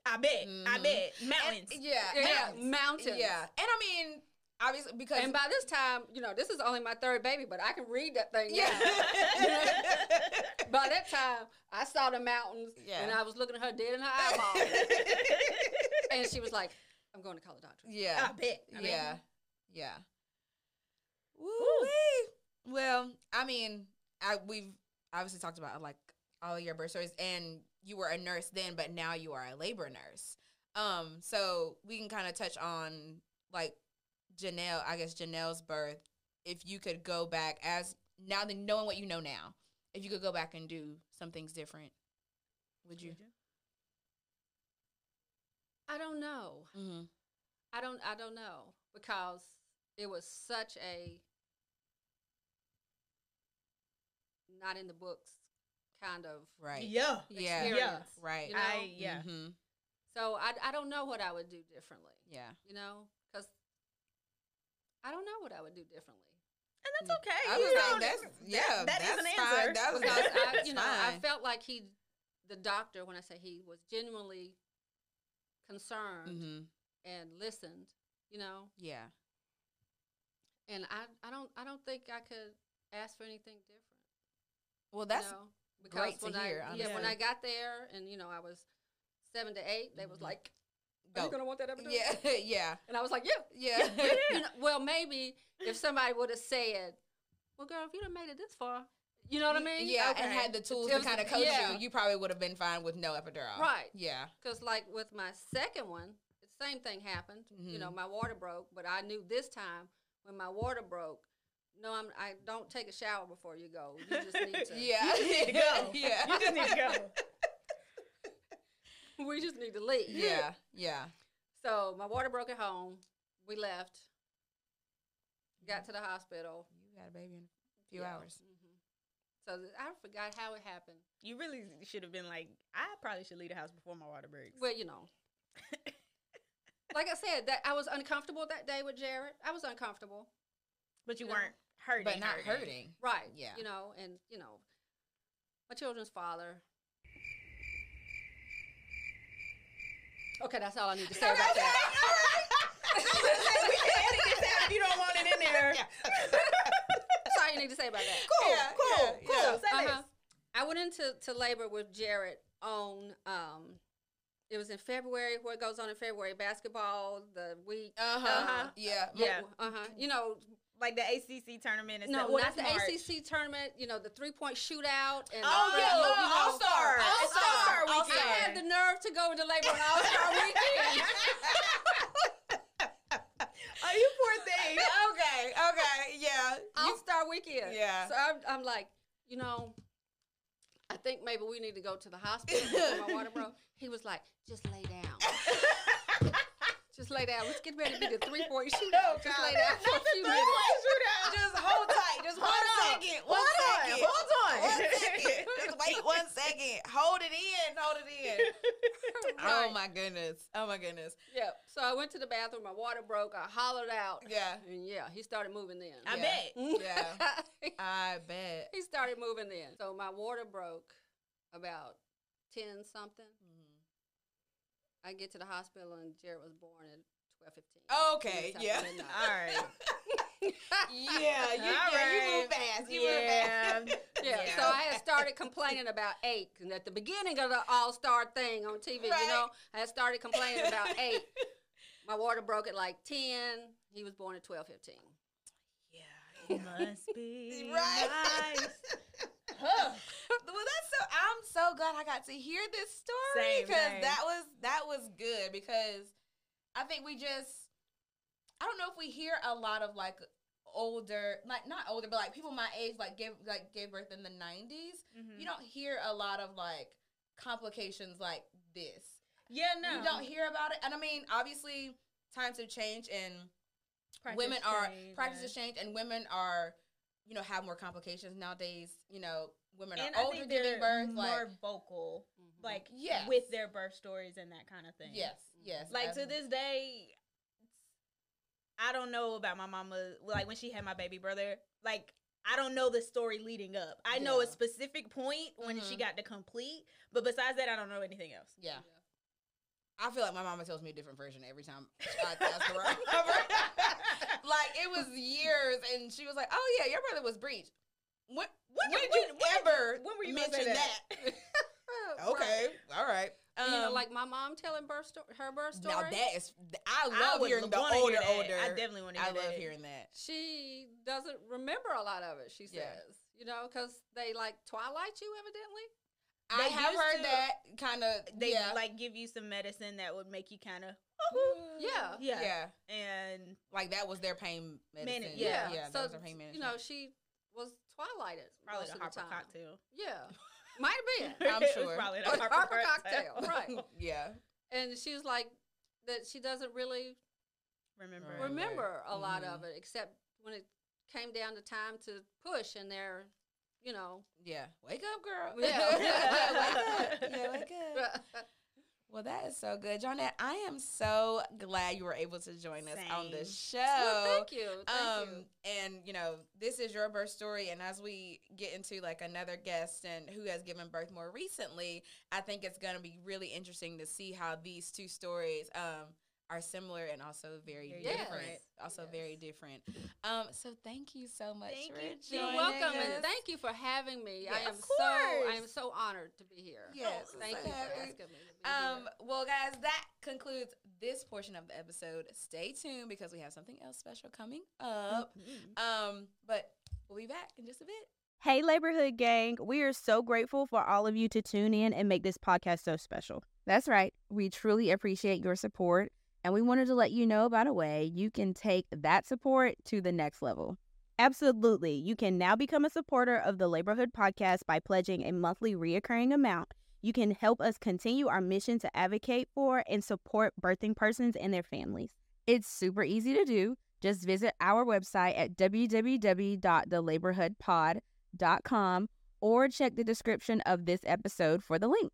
I bet, I Mhm. bet, and- mountains. yeah, yeah, mountains. mountains. Yeah, and I mean, obviously because And by this time, you know, this is only my third baby, but I can read that thing. yeah, [LAUGHS] by that time, I saw the mountains, and I was looking at her dead in her eyeball, [LAUGHS] and she was like, "I'm going to call the doctor." yeah, I bet, I yeah, yeah. Woo-wee. Well, I mean, I we've obviously talked about like all your birth stories, and you were a nurse then, but now you are a labor nurse. Um, so we can kind of touch on like Janelle. I guess Janelle's birth. If you could go back as now, then knowing what you know now, if you could go back and do some things different, would you? I don't know. Mm-hmm. I don't. I don't know because it was such a not in the books kind of Right. Yeah, Yeah. experience. Right. You know? I yeah. hmm So I, I don't know what I would do differently. Yeah. You know, because I don't know what I would do differently. and that's okay. I you was know, like, that's that- yeah. that is that's an fine. answer. That was [LAUGHS] Because not, I, that's you know, I felt like he, the doctor, when I say he, was genuinely concerned hmm and listened. You know, Yeah. and I, I don't, I don't think I could ask for anything different. Well, that's you know? Great to when hear, I, yeah, when. I got there, and you know, I was seven to eight. They was Mhm. like, Are Go. you gonna want that epidural? Yeah, [LAUGHS] yeah, And I was like, yeah. yeah. [LAUGHS] You know, well, maybe if somebody would have said, "Well, girl, if you'd have made it this far," you know what I mean? Yeah, Okay. and had the tools It to kind of coach yeah. you, you probably would have been fine with no epidural. Right. Yeah. Because, like with my second one, the same thing happened. You know, Mhm. my water broke, but I knew this time when my water broke. No, I'm. I don't take a shower before you go. You just need to. [LAUGHS] Yeah. [LAUGHS] You need to go. [LAUGHS] yeah. You just need to go. We just need to leave. Yeah. Yeah. So my water broke at home. We left. Got to the hospital. You had a baby in a few Yeah. hours. Mhm. So I forgot how it happened. You really should have been like, I probably should leave the house before my water breaks. Well, you know, like I said, that I was uncomfortable that day with Jared. I was uncomfortable. but you you weren't hurting. But not hurting. Right. Yeah. You know, and you know, my children's father. Okay, that's all I need to say about that. [LAUGHS] we can edit this out if you don't want it in there. [LAUGHS] That's all you need to say about that. Cool, Yeah, cool, yeah, cool. yeah. Say Uh-huh. I went into to labor with Jared on um it was in February, what goes on in February, basketball, the week. Uh huh. Uh-huh. Yeah. Yeah. Uh huh. You know, this. Like the ACC tournament and no, stuff. Well, not the March. ACC tournament. You know, the three point shootout. And Oh, yeah, you oh, know, All-Star. All-Star. All-Star All-Star. I had the nerve to go into labor on All Star [LAUGHS] weekend. Oh, you poor thing. okay. Okay. Yeah. All Star weekend. Yeah. So I'm, I'm like, you know, I think maybe we need to go to the hospital before my water broke. He was like, just lay down. [LAUGHS] just lay down. Let's get ready to be the three point [LAUGHS] shootout. just lay down for a few minutes. Just hold tight. Just one Hold on. second. One Hold on. Hold on. One second. [LAUGHS] Just wait one second. Hold it in. Hold it in. [LAUGHS] Oh my goodness. Oh my goodness. Yeah. So I went to the bathroom. My water broke. I hollered out. Yeah. And yeah, he started moving then. I Yeah. bet. Yeah. I bet. he started moving then. So my water broke about 10 something. Mm-hmm. I get to the hospital and Jared was born at 12 15. Okay. Yeah. All right. [LAUGHS] Yeah. You, All yeah, you move fast. You Yeah. move fast. Yeah, Yeah. so I had started complaining about eight, and at the beginning of the All Star thing on TV, Right. you know, I had started complaining about [LAUGHS] eight. My water broke at like ten. He was born at twelve fifteen. Yeah, It must be [LAUGHS] Right. nice. Well, that's so. I'm so glad I got to hear this story because that was that was good because I think we just I don't know if we hear a lot of like older like not older but like people my age like gave like gave birth in the 90s Mhm. you don't hear a lot of like complications like this yeah, no. you don't hear about it and i mean obviously times have changed and Practice women are change, practices change and women are you know have more complications nowadays you know women And are I older think giving they're birth more like vocal, Mhm. like Yes. with their birth stories and that kind of thing. yes yes Like to this day, I don't know about my mama. Like when she had my baby brother, like I don't know the story leading up. I know a specific point when she Mhm. got to complete, but besides that, I don't know anything else. yeah I feel like my mama tells me a different version every time I ask her. [LAUGHS] about- like it was years, and she was like, "Oh yeah, your brother was breached." When, when, When- did when- you when ever when were you gonna mention that? that? [LAUGHS] okay, all right. You know, Um, like my mom telling birth sto- her birth story. now that is, I I love would hearing the wanna hear older, that. older. I definitely want to hear that. I love that. hearing that. she doesn't remember a lot of it. She says, Yeah. you know, because they like twilight you evidently. I have heard to- that kind of. They yeah, like give you some medicine that would make you kind of Yeah. yeah. yeah, and like that was their pain medicine. Medi- Yeah. yeah, so that was their pain medicine. you know, she was twilighted probably most the of Harper time. cocktail. Yeah, [LAUGHS] might have been. I'm It was sure. probably the Or [LAUGHS] Harper, Harper cocktail. cocktail, right. [LAUGHS] yeah, and she was like that. She doesn't really Remember? Right. remember a lot Mhm. of it, except when it came down to time to push, and they're, you know, yeah. Wake up, girl. Yeah. [LAUGHS] [LAUGHS] wake up. Yeah, wake up. Well, that is so good, Johnette. I am so glad you were able to join us on the show. well, thank you, thank um, you. and you know, this is your birth story, and as we get into like another guest and who has given birth more recently, I think it's going to be really interesting to see how these two stories um are similar and also very, Very different. different. Also Yes. very different. Um, so thank you so much Thank for you, You're welcome, us. and thank you for having me. I am of so I am so honored to be here. Yes, Oh, thank so you for asking me. To be Um, here. well, guys, that concludes this portion of the episode. Stay tuned because we have something else special coming up. Mhm. Um, but we'll be back in just a bit. Hey, Laborhood Gang, we are so grateful for all of you to tune in and make this podcast so special. That's right. We truly appreciate your support, and we wanted to let you know about a way you can take that support to the next level. Absolutely. You can now become a supporter of the Laborhood podcast by pledging a monthly reoccurring amount. You can help us continue our mission to advocate for and support birthing persons and their families. It's super easy to do. Just visit our website at www.thelaborhoodpod.com or check the description of this episode for the link.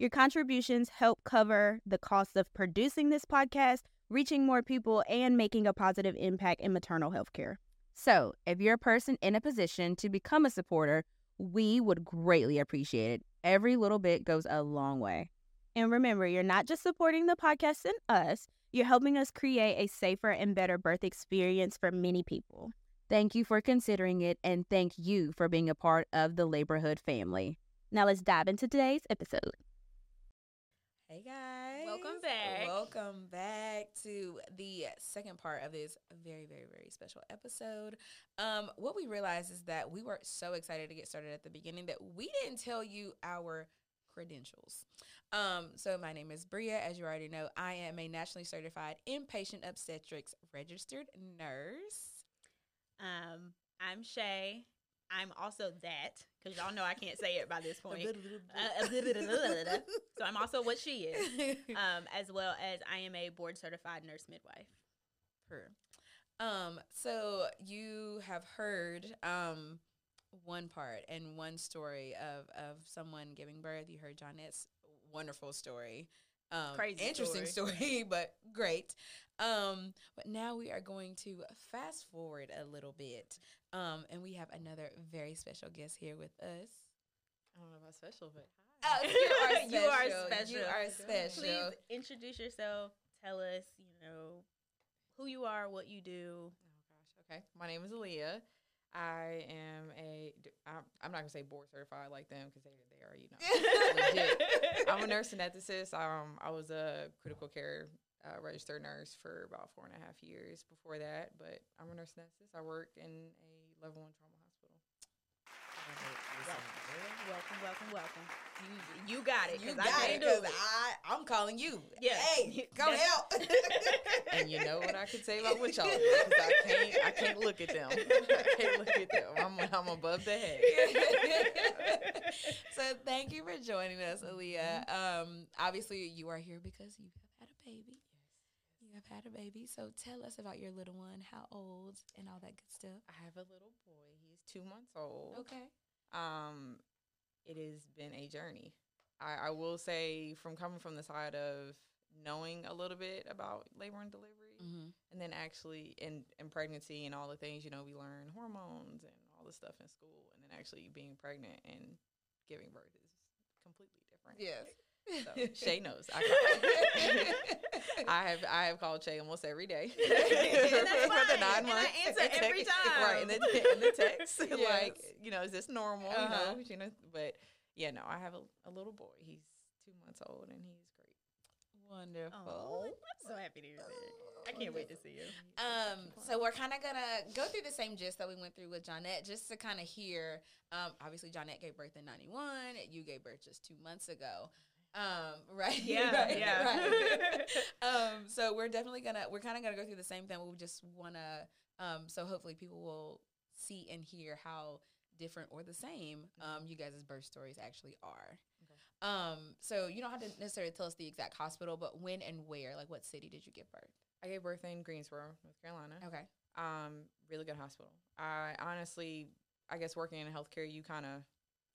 Your contributions help cover the cost of producing this podcast, reaching more people, and making a positive impact in maternal health care. So, if you're a person in a position to become a supporter, we would greatly appreciate it. Every little bit goes a long way. And remember, you're not just supporting the podcast and us, you're helping us create a safer and better birth experience for many people. Thank you for considering it, and thank you for being a part of the Laborhood family. Now, let's dive into today's episode. Hey guys. Welcome back. Welcome back to the second part of this very, very, very special episode. Um, what we realized is that we were so excited to get started at the beginning that we didn't tell you our credentials. Um, so my name is Briea. As you already know, I am a nationally certified inpatient obstetrics registered nurse. Um, I'm Shay. I'm also that because y'all know I can't say it by this [LAUGHS] point. Uh, [LAUGHS] so I'm also what she is, [LAUGHS] um, as well as I am a board certified nurse midwife. Per. Um, so you have heard um one part and one story of of someone giving birth. You heard Johnette's wonderful story. Um, Crazy interesting story. [LAUGHS] but great. Um, but now we are going to fast forward a little bit. Um, and we have another very special guest here with us. I don't know about special, but Oh, You [LAUGHS] you are are special. special. You are special. Please introduce yourself. Tell us, you know, who you are, what you do. oh gosh, okay. My name is Aleah. I am a. I'm, I'm not gonna say board certified like them because they they are you know. I'm a [LAUGHS] nurse anesthetist. Um, I was a critical care uh, registered nurse for about four and a half years before that. But I'm a nurse anesthetist. I work in a level one trauma hospital. Welcome, welcome, welcome. You you got it. You 'cause got I it can't do because it. I I'm calling you. Yeah. Hey, [LAUGHS] That's- help. [LAUGHS] And you know what I could say about what y'all do I can't I can't look at them. I can't look at them. I'm I'm above the head. [LAUGHS] so thank you for joining us, Aleah. Um, obviously you are here because you have had a baby. You have had a baby. So tell us about your little one, how old, and all that good stuff. I have a little boy. He's two months old. Okay. um, it has been a journey. I, I will say, from coming from the side of knowing a little bit about labor and delivery, Mm-hmm. and then actually in, in pregnancy and all the things, you know, we learn hormones and all the stuff in school, and then actually being pregnant and giving birth is completely different. Yes. So [LAUGHS] Shay [LAUGHS] knows. I, [LAUGHS] I have I have called Shay almost every day for the nine And I answer every text- right? In the, and the text, like you know, is this normal? Uh-huh. You know, you know. But yeah, no, I have a, a little boy. He's two months old, and he's great. Wonderful. Oh, I'm so happy to hear that. I can't wait to see you. Um, so we're kind of gonna go through the same gist that we went through with Johnette, just to kind of hear. Um, obviously, Johnette gave birth in '91. You gave birth just two months ago. Um, [LAUGHS] [LAUGHS] right? Yeah, right, yeah. right. [LAUGHS] um, so we're definitely gonna we're kind of gonna go through the same thing. We just wanna um, so hopefully people will see and hear how different or the same um you guys' birth stories actually are. Um, so you don't have to necessarily tell us the exact hospital, but when and where, like what city did you give birth? I gave birth in Greensboro, North Carolina. Okay. Um, really good hospital. I honestly, I guess working in healthcare, you kind of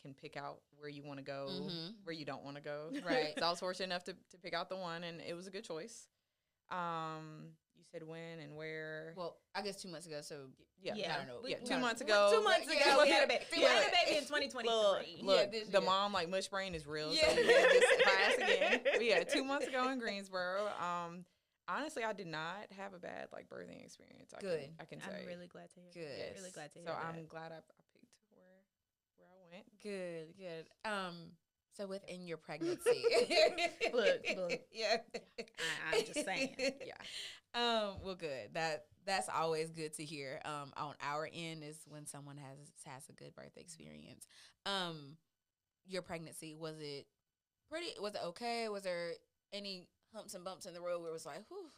can pick out where you want to go, Mhm. where you don't want to go. [LAUGHS] Right. so I was fortunate enough to, to pick out the one, and it was a good choice. Um, you said when and where? Well, I guess two months ago. So yeah, Yeah. I don't know. yeah, two months ago. Two months yeah, ago, we had a baby. We had a baby in 2023. Look, Yeah, look, the mom like mush brain is real. Yeah. So we had this class [LAUGHS] again. But yeah, two months ago in Greensboro. Um, honestly, I did not have a bad like birthing experience. I Good. Can, I can say. I'm really glad to hear. Good. That. Really glad to hear So that. I'm glad I, I Good, good. Um, so within your pregnancy, [LAUGHS] Look, look. [LAUGHS] yeah, I- I'm just saying. [LAUGHS] Yeah. Um, well, good. That that's always good to hear. Um, on our end is when someone has has a good birth experience. Um, your pregnancy was it pretty? Was it okay? Was there any humps and bumps in the road where it was like, whew?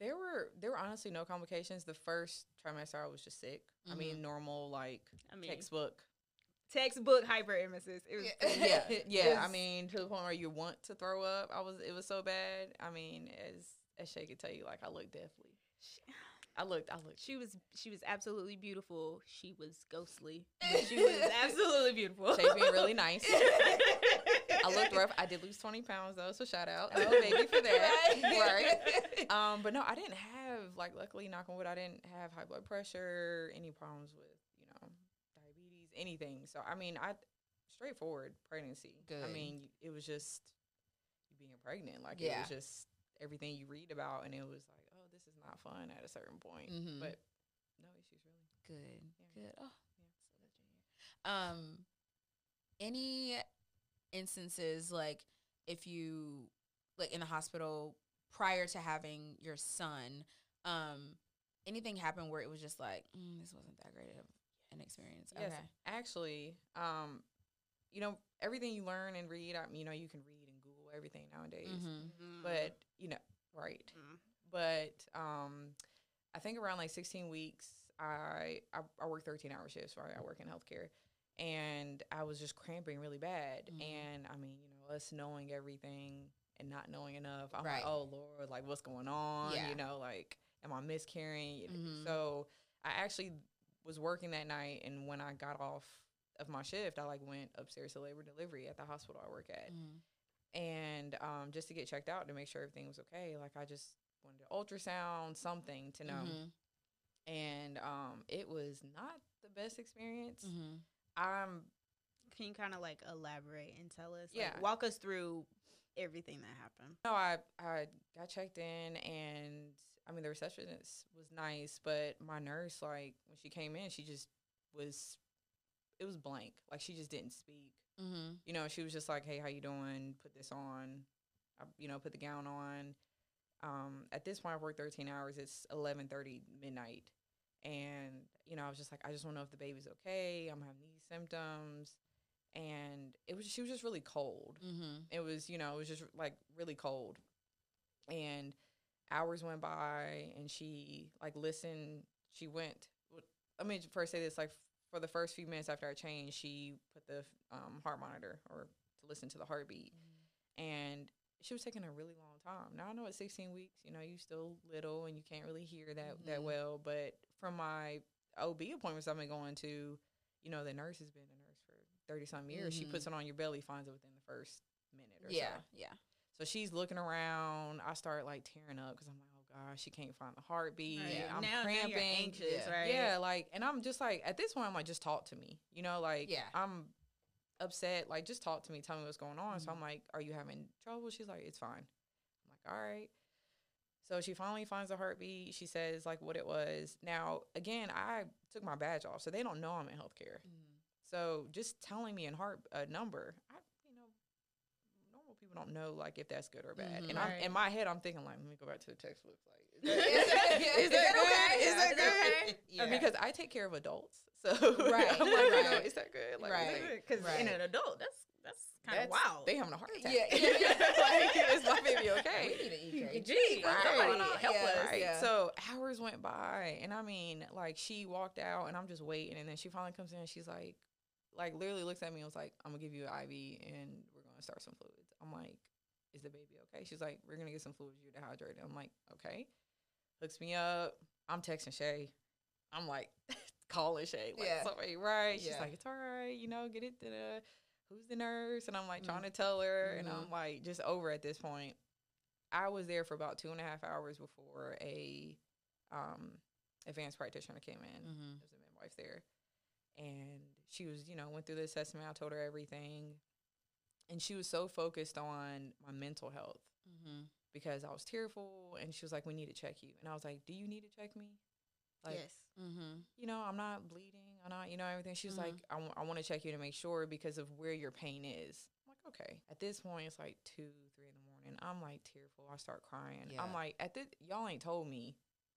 There were there were honestly no complications. The first trimester I was just sick. I Mm-hmm. mean normal like I mean, textbook. Textbook hyperemesis. It was Yeah. Yeah, [LAUGHS] yeah. I mean to the point where you want to throw up. I was it was so bad. I mean as as Shay could tell you, like I looked deathly. I looked I looked She was she was absolutely beautiful. She was ghostly. She was [LAUGHS] absolutely beautiful. Shay's being really nice. [LAUGHS] I looked rough. I did lose twenty pounds though, so shout out to the baby for that. right. Um, but no, I didn't have like luckily knock on wood, I didn't have high blood pressure, any problems with, you know, diabetes, anything. So I mean I straightforward pregnancy. I mean it was just you being pregnant. Like it was just everything you read about and it was like, Oh, this is not fun at a certain point. Mhm. But no issues really. Good, Yeah. good. Oh, yeah. so good to hear. Um, any instances like if you like in the hospital prior to having your son, um, anything happened where it was just like mm, this wasn't that great of an experience? Yes, Okay. actually, um, you know, everything you learn and read, I, mean, you know, you can read and Google everything nowadays. Mhm. Mm. But you know, right? Mm. But um, I think around like 16 weeks, I I, I work 13 hour shifts. Right, I work in healthcare, and I was just cramping really bad. Mhm. And I mean, you know, us knowing everything and not knowing enough, I'm Right. like, oh Lord, like what's going on? Yeah. You know, like am I miscarrying? You know, Mhm. So I actually was working that night, and when I got off of my shift, I like went upstairs to labor delivery at the hospital I work at, Mhm. and um, just to get checked out to make sure everything was okay. Like I just wanted to ultrasound something to know, Mhm. and um, it was not the best experience. Mhm. I'm Can you kind of like elaborate and tell us? like, Yeah. walk us through everything that happened. No, I I got checked in, and I mean the receptionist was nice, but my nurse, like when she came in, she just was, it was blank. Like she just didn't speak. Mhm. You know, she was just like, "Hey, how you doing? Put this on." I, you know, put the gown on. Um, at this point, I worked 13 hours. It's 11:30 midnight, and you know, I was just like, I just want to know if the baby's okay. I'm having these symptoms, and it was she was just really cold Mhm. it was you know it was just like really cold and hours went by and she like listened she went let me first say this like for the first few minutes after i changed she put the um, heart monitor or to listen to the heartbeat and she was taking a really long time now i know at 16 weeks you know you still little and you can't really hear that that Mhm. well but from my ob appointments i've been going to you know the nurse has been a nurse for 30 some years she Mhm. puts it on your belly finds it within the first minute or Yeah. so Yeah. So she's looking around. I start like tearing up because I'm like, oh gosh, she can't find the heartbeat. Right. I'm Now- now cramping. you're anxious, Yeah. right? Yeah, like, and I'm just like, at this point, I'm like, just talk to me. You know, like, Yeah. I'm upset. Like, just talk to me. Tell me what's going on. So Mhm. I'm like, are you having trouble? She's like, it's fine. I'm like, all right. So she finally finds the heartbeat. She says like what it was. Now, again, I took my badge off, so they don't know I'm in healthcare. Mhm. So just telling me in heart a number, I you know, normal people don't know like if that's good or bad. Mhm. And I'm in my head, I'm thinking like, let me go back to the textbook. Like, is that, [LAUGHS] Is that- is that good? Is that good? okay? [LAUGHS] Yeah. Because I take care of adults, so [LAUGHS] Right, I'm like, know, is that good? Like, Right. Because Right. in an adult, that's that's kind of wild. They having a heart attack. Yeah, like, is my baby okay? We need an EKG. Gee, Right. going on? Help Yeah, us. Right. yeah. So hours went by, and I mean, like she walked out, and I'm just waiting, and then she finally comes in, and she's like, like literally looks at me and was like, "I'm gonna give you an IV, and start some fluids." I'm like, "Is the baby okay?" She's like, "We're gonna get some fluids. You're dehydrated." I'm like, "Okay." Hooks me up. I'm texting Shay. I'm like, [LAUGHS] calling Shay. Like, Yeah. somebody right? She's Yeah. like, "It's all right. You know, get it to the." Who's the nurse? And I'm like Mhm. trying to tell her, and Mhm. I'm like just over at this point. I was there for about two and a half hours before a um, advanced practitioner came in. Mhm. There was a midwife there, and she was, you know, went through the assessment. I told her everything, and she was so focused on my mental health Mhm. because I was tearful. And she was like, "We need to check you." And I was like, "Do you need to check me?" Like, yes. Mm-hmm. you know, I'm not bleeding. I'm not, you know, everything. She was Mhm. like, I want to check you to make sure because of where your pain is. I'm like, okay. At this point, it's like two, three in the morning. I'm like tearful. I start crying. Yeah. I'm like, at this, y'all ain't told me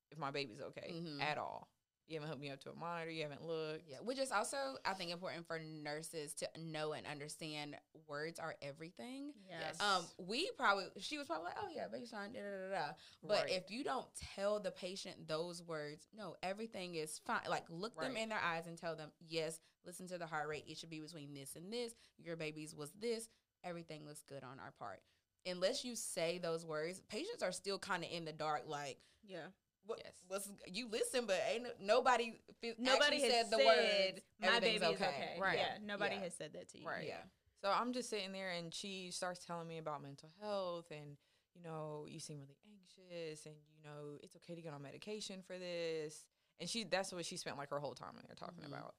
if my baby's okay Mhm. at all. You haven't hooked me up to a monitor. You haven't looked. Yeah, which is also I think important for nurses to know and understand words are everything. Yes. Um, we probably she was probably like, oh yeah, baby's fine, da da da da. But Right. if you don't tell the patient those words, no, everything is fine. Like look them in their eyes and tell them, yes, listen to the heart rate. It should be between this and this. Your baby's was this. Everything looks good on our part. Unless you say those words, patients are still kind of in the dark. Like, Yeah. What, Yes. what's you listen, but ain't nobody Nobody has said the word. my baby is okay. Right. Yeah. Nobody Yeah. has said that to you. Right. Yeah. So I'm just sitting there and she starts telling me about mental health and you know, you seem really anxious and you know, it's okay to get on medication for this. And she that's what she spent like her whole time in there talking Mhm. about.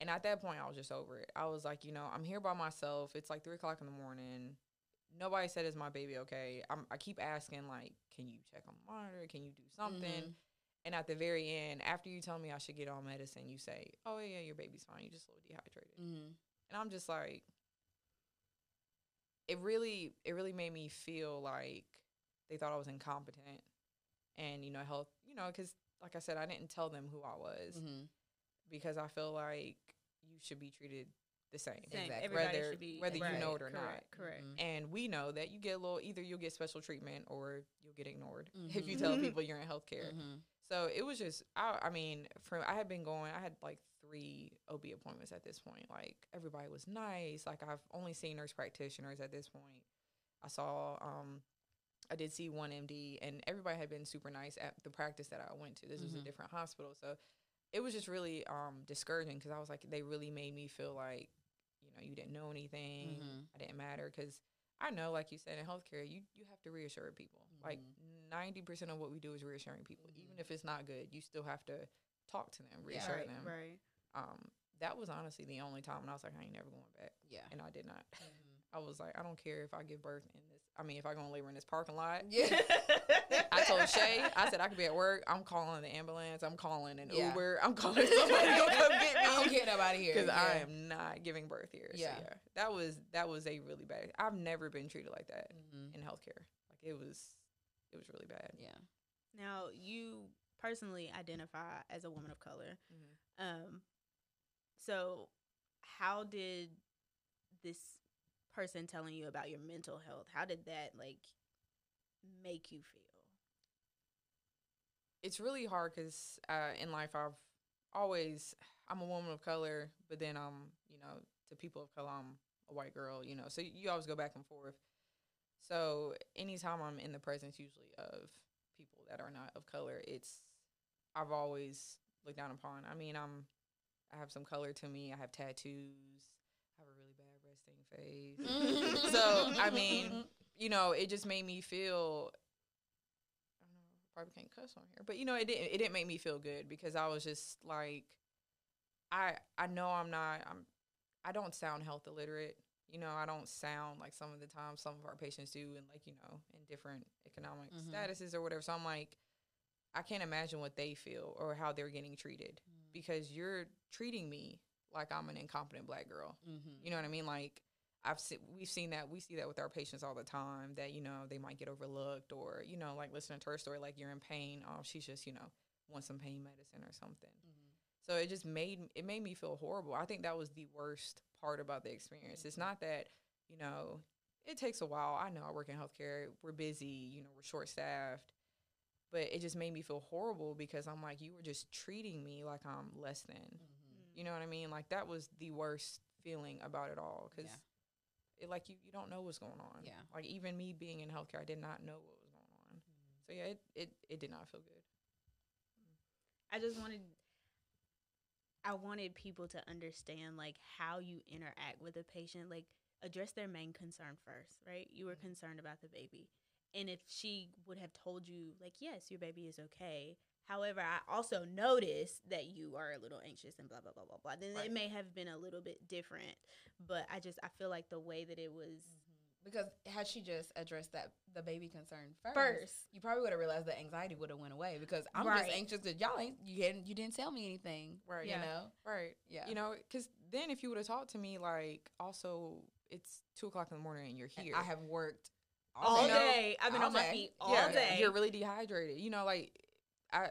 And at that point I was just over it. I was like, you know, I'm here by myself. It's like three o'clock in the morning. Nobody said is my baby okay. I'm, I keep asking like, can you check on the monitor? Can you do something? Mhm. And at the very end, after you tell me I should get on medicine, you say, "Oh yeah, your baby's fine. You just a little dehydrated." Mhm. and I'm just like, it really, it really made me feel like they thought I was incompetent, and you know, health, you know, because like I said, I didn't tell them who I was Mhm. because I feel like you should be treated the same. Same. Exactly. Everybody Whether- should be whether you know it or not. correct, Correct. Mhm. And we know that you get a little, either you'll get special treatment or you'll get ignored if you tell [LAUGHS] people you're in healthcare. Mhm. So it was just, I, I mean, from I had been going, I had like three OB appointments at this point. Like everybody was nice. Like I've only seen nurse practitioners at this point. I saw, um, I did see one MD, and everybody had been super nice at the practice that I went to. This was a Mhm. different hospital, so it was just really um, discouraging because I was like, they really made me feel like, you know, you didn't know anything. Mhm. I didn't matter because I know, like you said, in healthcare, you you have to reassure people. Like Mhm. ninety percent of what we do is reassuring people, even Mhm. if it's not good. You still have to talk to them, Yeah. reassure right. them. Right. Um, that was honestly the only time, and I was like, I ain't never going back, Yeah. and I did not. Mhm. [LAUGHS] I was like, I don't care if I give birth in this. I mean, if I go and labor in this parking lot. Yeah. [LAUGHS] [LAUGHS] I told Shay, I said I could be at work. I'm calling the ambulance. I'm calling an Yeah. Uber. I'm calling somebody to come get me. I'm getting up out of here because I am not giving birth here. Yeah. So yeah, that was that was a really bad. I've never been treated like that Mhm. in healthcare. Like it was, it was really bad. Yeah. Now, you personally identify as a woman of color. Mhm. Um, so how did this person telling you about your mental health? How did that like make you feel? It's really hard because uh, in life I've always I'm a woman of color, but then I'm you know to people of color I'm a white girl. You know, so you always go back and forth. So anytime I'm in the presence, usually of people that are not of color, it's I've always looked down upon. I mean, I'm I have some color to me. I have tattoos. I have a really bad resting face. [LAUGHS] so I mean, you know, it just made me feel. Probably can't cuss on here, but you know, it didn't. It didn't make me feel good because I was just like, I I know I'm not. I'm. I don't sound health illiterate. You know, I don't sound like some of the time some of our patients do, and like you know, in different economic Mhm. statuses or whatever. So I'm like, I can't imagine what they feel or how they're getting treated because you're treating me like I'm an incompetent black girl. Mhm. You know what I mean? Like I've seen, we've seen that we see that with our patients all the time that you know they might get overlooked or you know like listening to her story like you're in pain oh she's just you know wants some pain medicine or something Mhm. so it just made it made me feel horrible I think that was the worst part about the experience it's not that you know it takes a while I know I work in healthcare we're busy you know we're short staffed but it just made me feel horrible because I'm like you were just treating me like I'm less than Mhm. you know what I mean? Like that was the worst feeling about it all because Yeah. It like you you don't know what's going on. Yeah. Like even me being in healthcare, I did not know what was going on. Mm-hmm. So yeah, it it, it did not feel good. I just wanted I wanted people to understand like how you interact with a patient, like address their main concern first, right? You were mm-hmm. concerned about the baby. And if she would have told you like, yes, your baby is okay. However, I also noticed that you are a little anxious and blah blah blah blah blah. Then Right. it may have been a little bit different, but I just I feel like the way that it was mm-hmm. Because had she just addressed that the baby concern first, First. you probably would have realized the anxiety would have went away. Because I'm Right. just anxious that y'all ain't you hadn't you didn't tell me anything. Right. You Yeah. know. Right. Yeah. You know, because then if you would have talked to me, like, also, it's two o'clock in the morning and you're here. I have worked all day. day. I've been All on my feet all yeah, day. You're really dehydrated. You know, like, I,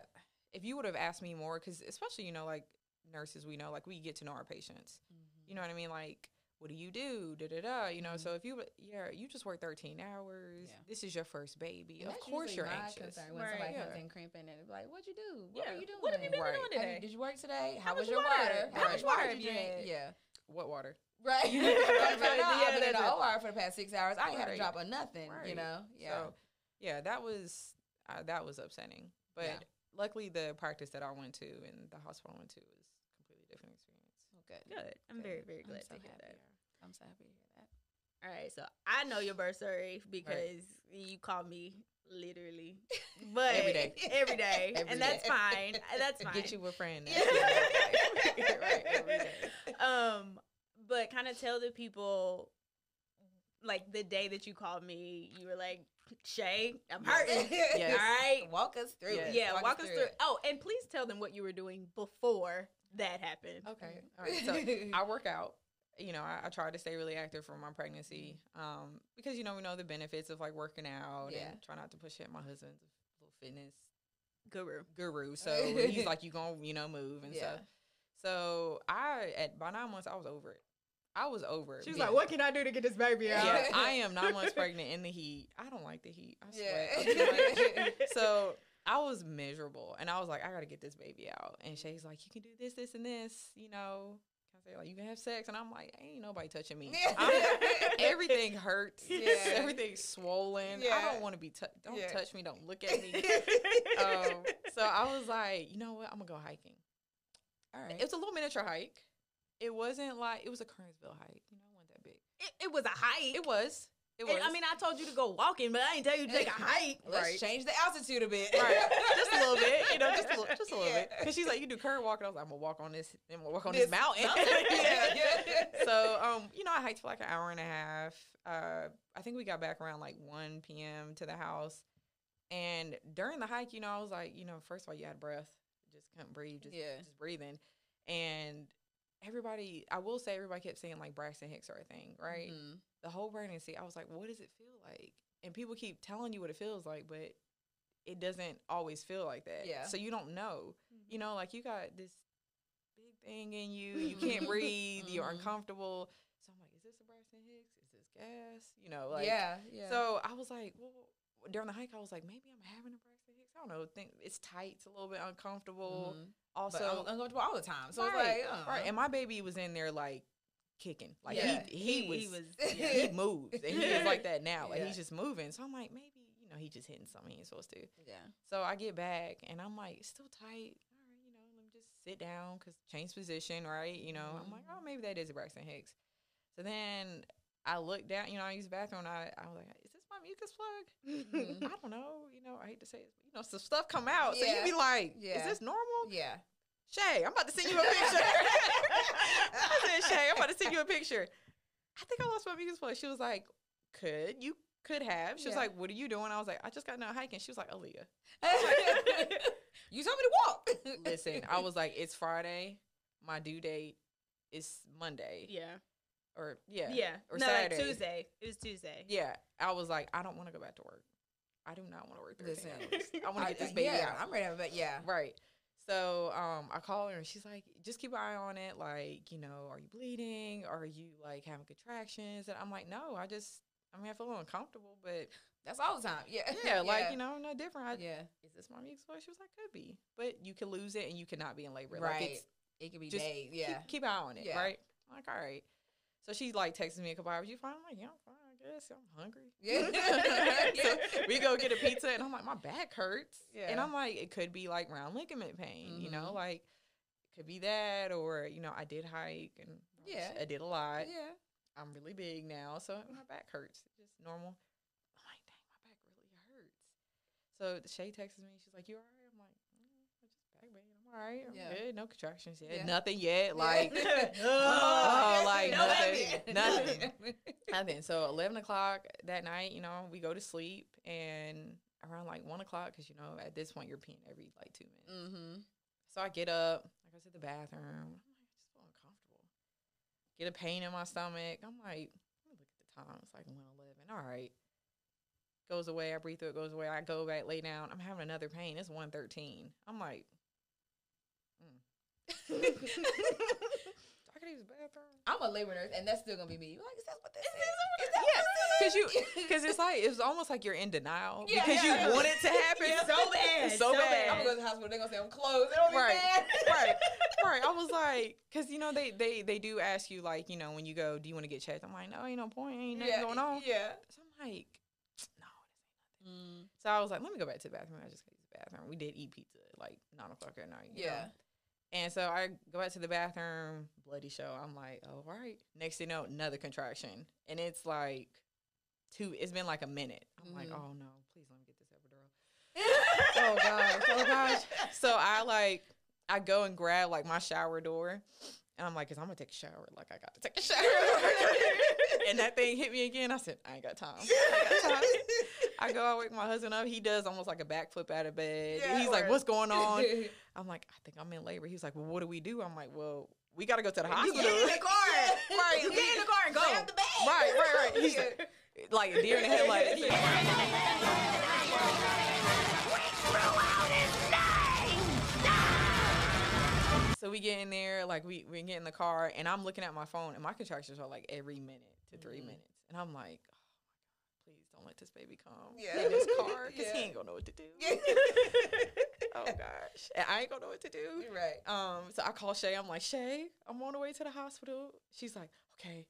if you would have asked me more, because especially, you know, like nurses, we know, like, we get to know our patients. You know what I mean? Like, what do you do? Da da da. You know, so if you, yeah, you just work 13 hours. Yeah. This is your first baby. And of that's course you're my anxious. concern when Right. somebody comes Yeah. in crimping and it's like, "What'd you do? What Yeah. are you doing? What have you been Right. doing Have you- today? did you work today? How, How was much your water? water? How How much much water water did you you drink? Yeah. What water? Right. I'm Yeah, trying to know. I've been in that's the it. OR for the past six hours. I ain't had a drop of nothing. You know. Yeah. So, yeah, that was uh, that was upsetting. But Yeah. luckily, the practice that I went to and the hospital I went to was a completely different experience. good. Good. I'm Good. very, very I'm glad so to hear happy. that. I'm so happy to hear that. All right, so I know your birth story because you call me literally, [LAUGHS] but Every day. every day, [LAUGHS] Every and that's fine. [LAUGHS] That's fine. Get you a friend. Yeah. right, every day. um, but kind of tell the people, like the day that you called me, you were like, "Shay, I'm hurting." [LAUGHS] Yes. All right. Walk us through Yes. Yeah, walk, us through. it. Oh, and please tell them what you were doing before that happened. Okay. All right. So I work out. You know, I, I try to stay really active for my pregnancy, um, because you know we know the benefits of like working out Yeah. and try not to push it. My husband's a little fitness Guru. guru, [LAUGHS] so he's like, you gonna you know move and Yeah. stuff. So I at by nine months I was over it. I was over it. She was Yeah. like, "What can I do to get this baby out?" Yeah, I [LAUGHS] am nine months pregnant in the heat. I don't like the heat. I sweat Yeah. too [LAUGHS] so I was miserable, and I was like, I gotta get this baby out. And Shay's like, you can do this, this, and this. You know, I say like you can have sex? And I'm like, ain't nobody touching me. Everything hurts. [LAUGHS] Yeah. everything's swollen. I don't want to be. tou- don't Yeah. touch me. Don't look at me. um, so I was like, you know what? I'm gonna go hiking. All right. It was a little miniature hike. It wasn't like it was a Kernsville hike. You know, it wasn't that big. It, it was a hike. It was. It was. And, I mean, I told you to go walking, but I didn't tell you to take a [LAUGHS] hike. Let's right. change the altitude a bit. right, just a little bit, [LAUGHS] you know, just a little, just a little Yeah. bit. Because she's like, you do curb walking. I was like, I'm gonna walk on this, I'm gonna walk on this, This mountain. mountain. [LAUGHS] Yeah, yeah. So, um, you know, I hiked for like an hour and a half. Uh, I think we got back around like 1 p.m. to the house, and during the hike, you know, I was like, you know, first of all, you had breath, just couldn't breathe, just Yeah. just breathing, and everybody, I will say, everybody kept saying like Braxton Hicks are a thing, right? Mhm. the whole pregnancy, I was like, what does it feel like? And people keep telling you what it feels like, but it doesn't always feel like that. Yeah. So you don't know. You know, like you got this big thing in you, you [LAUGHS] can't breathe, you're Mhm. uncomfortable. So I'm like, is this a Braxton Hicks? Is this gas? You know, like yeah, yeah. So I was like, well, during the hike, I was like, maybe I'm having a Braxton Hicks. I don't know. Think it's tight, it's a little bit uncomfortable. Mhm. Also, but uncomfortable all the time. So right, it's like, uh, right. And my baby was in there like kicking. Like Yeah. he, he, [LAUGHS] He- was, he was- yeah, he moves and he is like that now. Like Yeah. he's just moving. So I'm like, maybe, you know, he just hitting something he ain't supposed to. yeah. So I get back and I'm like, it's still tight. All right, you know, let me just sit down because change position, right? You know, I'm like, oh, maybe that is a Braxton Hicks. So then I look down, you know, I use the bathroom. And I, I was like, is this my mucus plug? Mhm. I don't know. You know, I hate to say it. but, You know, some stuff come out. So Yeah. you be like, Yeah. is this normal? Yeah. Shay, I'm about to send you a picture. [LAUGHS] I said, Shay, I'm about to send you a picture. I think I lost my mucus plug. She was like, could you could have? She was like, what are you doing? I was like, I just got done hiking. She was like, Aleah. [LAUGHS] [LAUGHS] you told me to walk. Listen, I was like, it's Friday. My due date is Monday. yeah. Or yeah. Yeah. Or no, Saturday. like Tuesday. It was Tuesday. Yeah. I was like, I don't want to go back to work. I do not want to work 13 Listen, hours. I want to [LAUGHS] get this baby yeah, out. I'm ready to have it. Yeah. Right. So um, I call her and she's like, just keep an eye on it. Like, you know, are you bleeding? Are you like having contractions? And I'm like, no, I just, I mean, I feel uncomfortable, but That's all the time. Yeah. [LAUGHS] yeah, like, you know, no different. I, Yeah. Is this my mucus? She was like, could be. But you can lose it and you cannot be in labor. Right. Like, it could be just days. keep, Yeah. keep an eye on it, Yeah. right? I'm like, all right. So she's like texting me a couple hours. You fine? I'm like, yeah, I'm fine. Guess I'm hungry. Yeah. [LAUGHS] so we go get a pizza, and I'm like, my back hurts. Yeah. And I'm like, it could be like round ligament pain, you know, Mhm. like it could be that, or you know, I did hike and Yeah. I did a lot. yeah. I'm really big now, so my back hurts. It's just normal. I'm like, dang, my back really hurts. So Shay texts me. She's like, you all right? I'm like, mm, I just back pain. I'm all right. I'm Yeah. good. No contractions yet. Yeah. Nothing yet. Like, [LAUGHS] Yeah. [LAUGHS] oh, like no nothing. [LAUGHS] Nothing. Nothing. So eleven o'clock that night, you know, we go to sleep, and around like one o'clock, because you know at this point you're peeing every like two minutes. Mm-hmm. So I get up, I go to the bathroom. I'm like, just feel uncomfortable. Get a pain in my stomach. I'm like, let me look at the time. It's like 111. All right. Goes away. I breathe through it. Goes away. I go back, lay down. I'm having another pain. It's 113. I'm like. [LAUGHS] I could use the bathroom. I'm a labor nurse, and that's still gonna be me. You like, is that what this is? Yeah, because you, because it's like it's almost like you're in denial Yeah, because yeah. you want it to happen so bad, so, bad. I'm gonna go to the hospital. They're gonna say I'm closed. It'll be right, bad. right, [LAUGHS] right. I was like, because you know they they they do ask you like you know when you go, do you want to get checked? I'm like, no, ain't no point, ain't nothing yeah, going on. Yeah. So I'm like, no, this ain't nothing. Mm. So I was like, let me go back to the bathroom. I just go use the bathroom. We did eat pizza at like nine o'clock at night. you know? And so I go back to the bathroom, bloody show. I'm like, all right. Next thing you know, another contraction. And it's like two, it's been like a minute. I'm like, Mhm. oh no, please let me get this epidural. [LAUGHS] oh gosh, oh gosh. So I like, I go and grab like my shower door. And I'm like, cause I'm gonna take a shower. Like I gotta take a shower. [LAUGHS] and that thing hit me again. I said, I ain't got time. I ain't got time. [LAUGHS] I go, I wake my husband up. He does almost like a backflip out of bed. Yeah, He's like, what's going on? [LAUGHS] I'm like, I think I'm in labor. He's like, well, what do we do? I'm like, well, we got to go to the You hospital. get in the car. [LAUGHS] Right, You get in the car and go. Grab the bag. Right, right, right. He's [LAUGHS] like, like a deer in the headlights. So we get in there, like we we get in the car, and I'm looking at my phone, and my contractions are like every minute to 3 Mhm. minutes, and I'm like, oh my god, please don't let this baby come Yeah. in this car because Yeah. he ain't gonna know what to do. [LAUGHS] oh gosh, and I ain't gonna know what to do. You're right. Um, so I call Shay. I'm like, Shay, I'm on the way to the hospital. She's like, okay.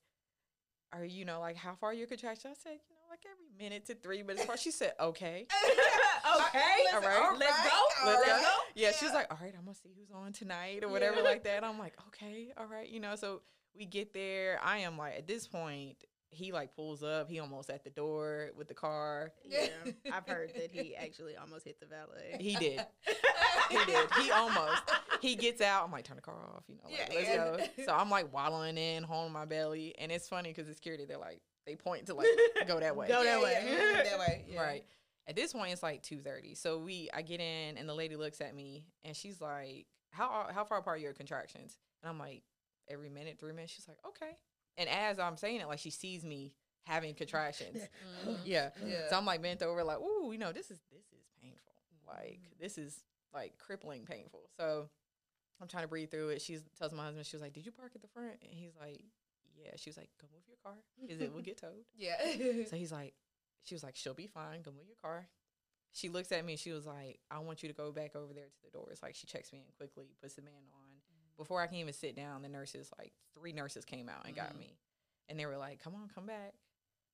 Are you know like how far are your contractions? I said, you know, like every minute to three minutes apart. She said, okay. [LAUGHS] okay. All right. Let's go. Let's Let's go. go. Yeah, she's like, all right, I'm gonna see who's on tonight or whatever Yeah. like that. I'm like, okay, all right, you know. So we get there. I am like, at this point, he like pulls up. He almost at the door with the car. Yeah, [LAUGHS] I've heard that he actually almost hit the valet. He did. He did. He almost. He gets out. I'm like, turn the car off. You know, like, Yeah, let's yeah. go. So I'm like waddling in, holding my belly, and it's funny because the security they're like, they point to like go that way. [LAUGHS] Go that Yeah, way. yeah, that way. Yeah. Right. At this point, it's like two thirty. So we, I get in, and the lady looks at me, and she's like, "How how far apart are your contractions?" And I'm like, "Every minute, three minutes." She's like, "Okay." And as I'm saying it, like she sees me having contractions. [LAUGHS] Mhm. yeah. Yeah. So I'm like bent over, like, "Ooh, you know, this is this is painful. Like this is like crippling painful." So I'm trying to breathe through it. She tells my husband, she was like, "Did you park at the front?" And he's like, "Yeah." She was like, "Go move your car, because it will get towed." [LAUGHS] Yeah. So he's like, she was like, she'll be fine. Go move your car. She looks at me she was like, I want you to go back over there to the doors. Like she checks me in quickly, puts the man on. Before I can even sit down, the nurses, like three nurses came out and got Mhm. me. And they were like, come on, come back.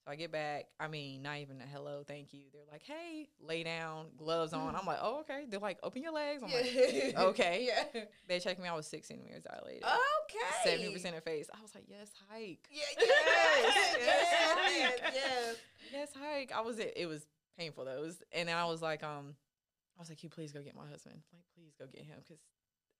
So I get back. I mean, not even a hello, thank you. They're like, hey, lay down, gloves on. I'm like, oh, okay. They're like, open your legs. I'm like, [LAUGHS] okay. Yeah. they checked me. I was six centimeters dilated. Okay. 70% effaced. I was like, yes, hike. Yeah. [LAUGHS] Yes. Yes. Yes. Yes. yes, hike. I was it. It was painful though. It was, and then I was like, um, I was like, you please go get my husband. Like, please go get him because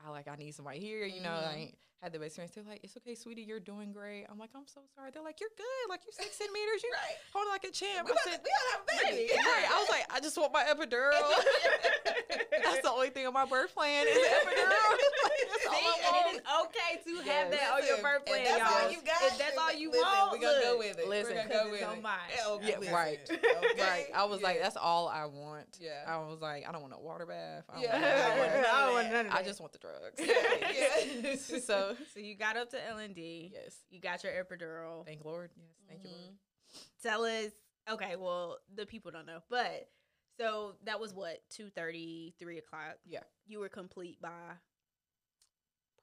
I like I need somebody here. You know, I Mhm. ain't had the best experience. They're like, it's okay, sweetie, you're doing great. I'm like, I'm so sorry. They're like, you're good. Like you're six [LAUGHS] centimeters. You Right. hold like a champ. We I said, to, we gotta have a baby. right. I was like, I just want my [LAUGHS] epidural. [LAUGHS] That's the only thing on my birth plan is epidural. Like, that's all See, I and it is okay to have Yes. that on your Listen, birth if plan, that's y'all. all you got, if that's all you listen, want, we're gonna go with it. Listen, we're gonna 'cause go it's with on it. mine. Oh, Yeah, listen, right. [LAUGHS] Okay? Right. I was like, that's all I want. Yeah. I was like, I don't want a water bath. I don't Yeah. want I none of [LAUGHS] want that. none I of want that. I just want the drugs. [LAUGHS] Yeah. so So you got up to L and D. yes, You got your epidural. thank Lord. Yes, thank you, Lord. Mhm. Tell us. Okay, well the people don't know, but so that was what two thirty, three o'clock. Yeah. You were complete by.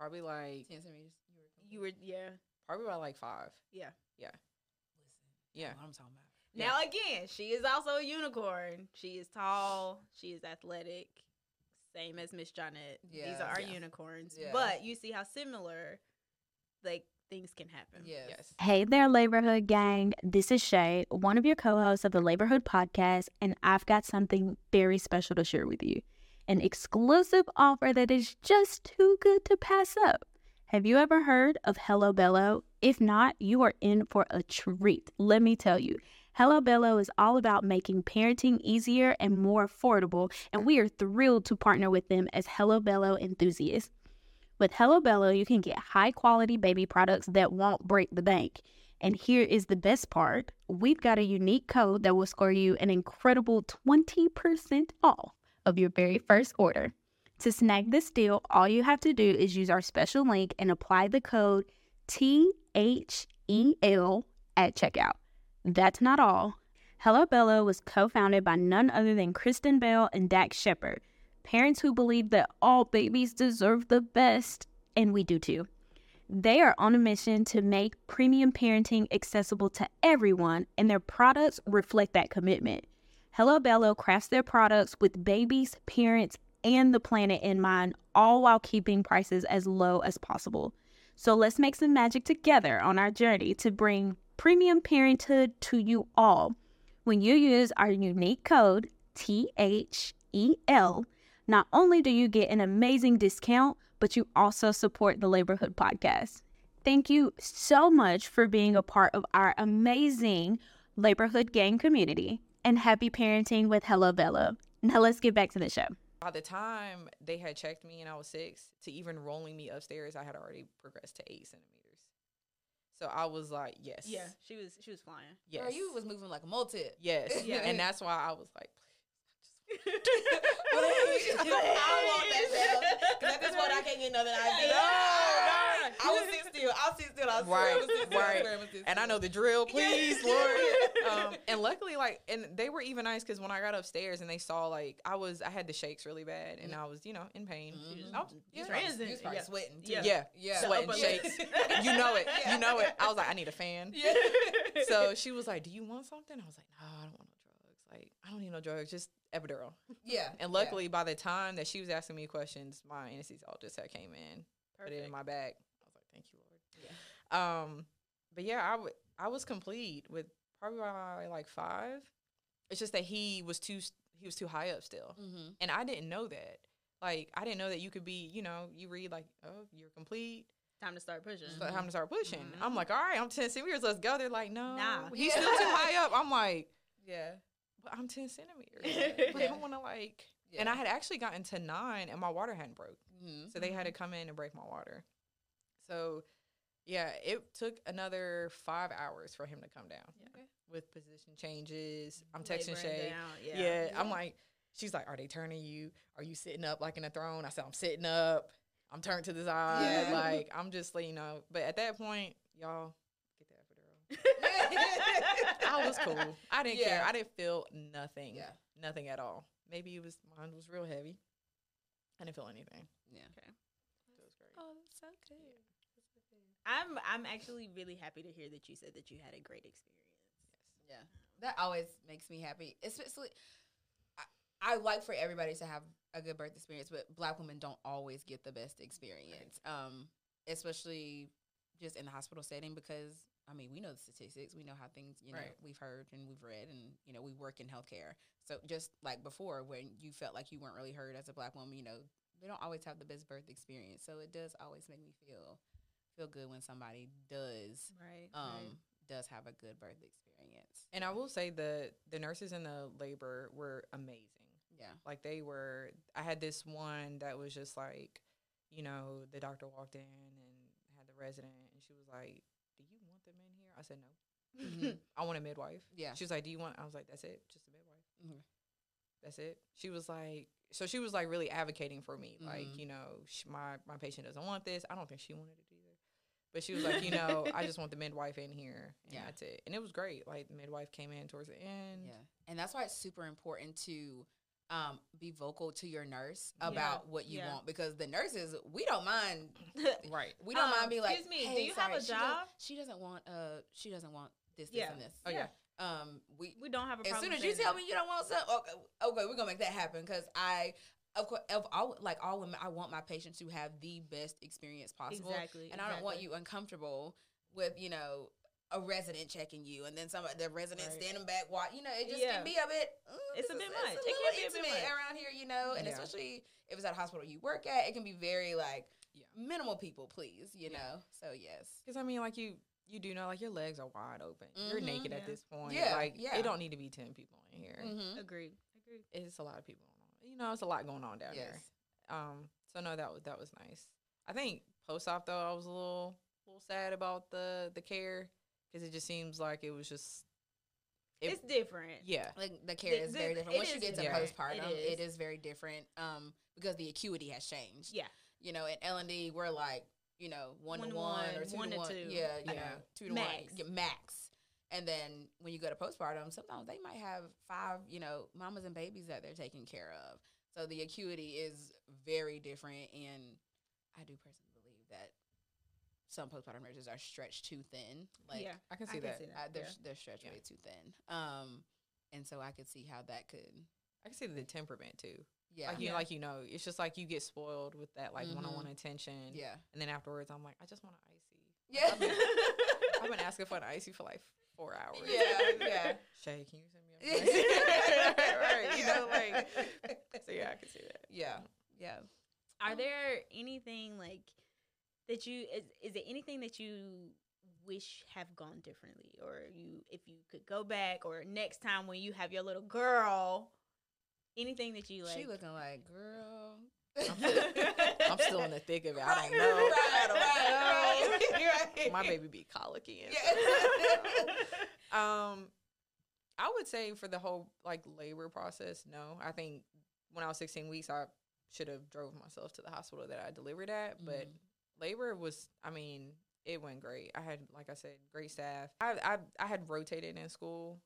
Probably like Ten centimeters. You were. You were yeah probably about like five. yeah. Yeah. What I'm talking about. Now again, she is also a unicorn. She is tall. She is athletic. Same as Miss Johnette. These are our Yeah. unicorns. Yeah. But you see how similar, like things can happen. Yes. Yes. Hey there, Laborhood Gang. This is Shay, one of your co hosts of the Laborhood podcast, and I've got something very special to share with you an exclusive offer that is just too good to pass up. Have you ever heard of Hello Bello? If not, you are in for a treat. Let me tell you. Hello Bello is all about making parenting easier and more affordable, and we are thrilled to partner with them as Hello Bello enthusiasts. With Hello Bello, you can get high quality baby products that won't break the bank. And here is the best part we've got a unique code that will score you an incredible 20% off of your very first order. To snag this deal, all you have to do is use our special link and apply the code THEL at checkout. That's not all. Hello Bello was co founded by none other than Kristen Bell and Dax Shepard, parents who believe that all babies deserve the best, and we do too. They are on a mission to make premium parenting accessible to everyone, and their products reflect that commitment. Hello Bello crafts their products with babies, parents, and the planet in mind, all while keeping prices as low as possible. So let's make some magic together on our journey to bring premium parenthood to you all. When you use our unique code THEL, not only do you get an amazing discount, but you also support the Laborhood podcast. Thank you so much for being a part of our amazing Laborhood gang community and happy parenting with Hello Bello. Now let's get back to the show. By the time they had checked me and I was six, to even rolling me upstairs, I had already progressed to eight centimeters. So I was like, yes. Yeah, she was she was flying. Yes. Girl, you was moving like a multip. yes. [LAUGHS] Yeah. And that's why I was like, [LAUGHS] I want [LAUGHS] that cell. Because at this point, I can't get nothing out of it. No, no. I will sit still. I'll sit still. I'll Right, sit still. right. I swear I and I know the drill, please, Lord. [LAUGHS] Um, and luckily, like, and they were even nice because when I got upstairs and they saw, like, I was, I had the shakes really bad and I was, you know, in pain. Mhm. I was- You yeah, was probably- was probably yeah. sweating too. Yeah. yeah, Yeah. sweating shakes. you know it, Yeah. you know it. I was like, I need a fan. Yeah. So she was like, "Do you want something?" I was like, "No, I don't want no drugs. Like, I don't need no drugs. Just epidural." Yeah. [LAUGHS] And luckily, by the time that she was asking me questions, my anesthesiologist had came in, put it in my bag. I was like, "Thank you, Lord." Um, but yeah, I w- I was complete with probably by like five. It's just that he was too he was too high up still, Mm-hmm. and I didn't know that. Like, I didn't know that you could be, you know, you read like, "Oh, you're complete." Time to start pushing. So time to start pushing. Mhm. I'm like, all right, I'm 10 centimeters, let's go. They're like, no, Nah. he's Yeah. still too [LAUGHS] high up. I'm like, Yeah. But I'm 10 centimeters. [LAUGHS] But I don't want to like, and I had actually gotten to nine and my water hadn't broke. Mm-hmm. So they had to come in and break my water. So yeah, it took another five hours for him to come down with position changes. I'm texting Labor Shay. down, Yeah. Yeah. I'm like, she's like, are they turning you? Are you sitting up like in a throne? I said, I'm sitting up. I'm turned to the side. Yeah. Like, I'm just, like, you know, but at that point, y'all get the epidural. [LAUGHS] [LAUGHS] I was cool. I didn't care. I didn't feel nothing. Yeah. Nothing at all. Maybe it was, mine was real heavy. I didn't feel anything. Yeah. Okay. That was great. Oh, that's so good. I'm I'm actually really happy to hear that you said that you had a great experience. Yes. Yeah, that always makes me happy. Especially, I, I like for everybody to have a good birth experience, but Black women don't always get the best experience. Um, especially just in the hospital setting because I mean we know the statistics, we know how things you know Right. we've heard and we've read, and you know we work in healthcare. So just like before, when you felt like you weren't really heard as a Black woman, you know they don't always have the best birth experience. So it does always make me feel feel good when somebody does Right. um does have a good birth experience. And I will say the the nurses in the labor were amazing. Yeah. Like they were I had this one that was just like, you know, the doctor walked in and had the resident and she was like, Do you want them in here? I said no. Mhm. [LAUGHS] I want a midwife. Yeah. She was like, Do you want I was like, That's it, just a midwife. Mhm. That's it. She was like so she was like really advocating for me. Like, Mhm. you know, sh- my my patient doesn't want this. I don't think she wanted it either. But she was like, you know, [LAUGHS] I just want the midwife in here. And Yeah. that's it. And it was great. Like the midwife came in towards the end. Yeah. And that's why it's super important to um, be vocal to your nurse Yeah. about what you Yeah. want because the nurses, we don't mind. [LAUGHS] Right. We don't Um, mind being like, excuse me, do "Hey, you have a she does- job?" She doesn't want uh she doesn't want this, this, Yeah. and this. Oh yeah. Um we we don't have a as soon as you tell that. me you don't want something, okay, okay, we're gonna make that happen because I, of course, of all like all women, I want my patients to have the best experience possible, Exactly, and I don't want you uncomfortable with you know a resident checking you and then some the resident Right. standing back, watch. You know, it just Yeah. can be a bit. mm, It's this a is- bit much. It's a It little can be a bit intimate much. around here, you know, and Yeah. especially if it's at a hospital you work at, it can be very like Yeah. minimal people, please. You Yeah. know. So yes. Because I mean, like you, you do know, like your legs are wide open. You're Mhm. naked Yeah. at this point. Yeah, Like yeah. it don't need to be ten people in here. Mm-hmm. Agreed. Agreed. It's a lot of people going on. You know, it's a lot going on down Yes. there. Um. So no, that was that was nice. I think post op though, I was a little little sad about the the care because it just seems like it was just. It, it's different. yeah. Like the care The- is very different. Once you get to postpartum, It it is. is very different. Um, because the acuity has changed. Yeah. You know, at L and D, we're like, you know, one, One to to one, one, or two one to to one. two. Yeah, you Yeah. know, two to Max. one, yeah, max. And then when you go to postpartum, sometimes they might have five, you know, mamas and babies that they're taking care of. So the acuity is very different, and I do personally believe that some postpartum nurses are stretched too thin. Like, yeah. I can see that. uh, they're yeah. they're stretched Yeah. way too thin. Um, and so I could see how that could, I can see the temperament too. yeah, Like you, Yeah. like you know, it's just like you get spoiled with that like Mhm. one on one attention. yeah, And then afterwards, I'm like, I just want an icy. yeah, I've been, [LAUGHS] I've been asking for an icy for like four hours. yeah, yeah. Shay, can you send me a [LAUGHS] icy? [LAUGHS] right, you know, like. So yeah, I can see that. Yeah, yeah. Are there anything like that you is is it anything that you wish have gone differently or you if you could go back or next time when you have your little girl anything that you like she looking like girl. I'm still in the thick of it. I don't know. right, I don't right, know. right. My baby be colicky. And Yeah. [LAUGHS] um, I would say for the whole like labor process, no. I think when I was 16 weeks, I should have drove myself to the hospital that I delivered at. But Mhm. Labor was, I mean, it went great. I had, like I said, great staff. I I, I had rotated in school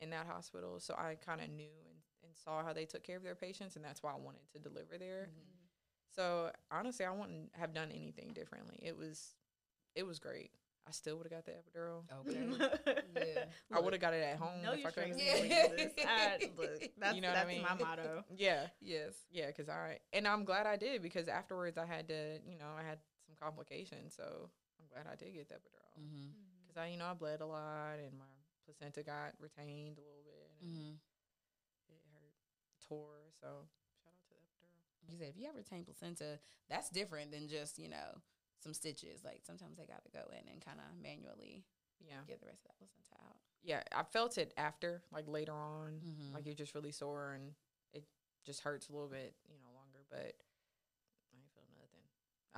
in that hospital, so I kind of knew and, and saw how they took care of their patients, and that's why I wanted to deliver there. Mm-hmm. So honestly, I wouldn't have done anything differently. It was, it was great. I still would have got the epidural. Okay. [LAUGHS] Yeah. I would have got it at home know if your I could. strengths Yeah. I- look, that's, You know what I that's mean? my motto [LAUGHS] Yeah, Yes. yeah, because I and I'm glad I did because afterwards I had to, you know, I had some complications, so I'm glad I did get that epidural Mm-hmm. because I, you know, I bled a lot and my placenta got retained a little bit and Mm-hmm. it hurt, tore. So shout out to the epidural. You said if you have retained placenta, that's different than just you know some stitches. Like sometimes they got to go in and kind of manually Yeah, get the rest of that placenta out. yeah, I felt it after, like later on, Mhm. like you're just really sore and it just hurts a little bit, you know, longer. But I ain't feel nothing.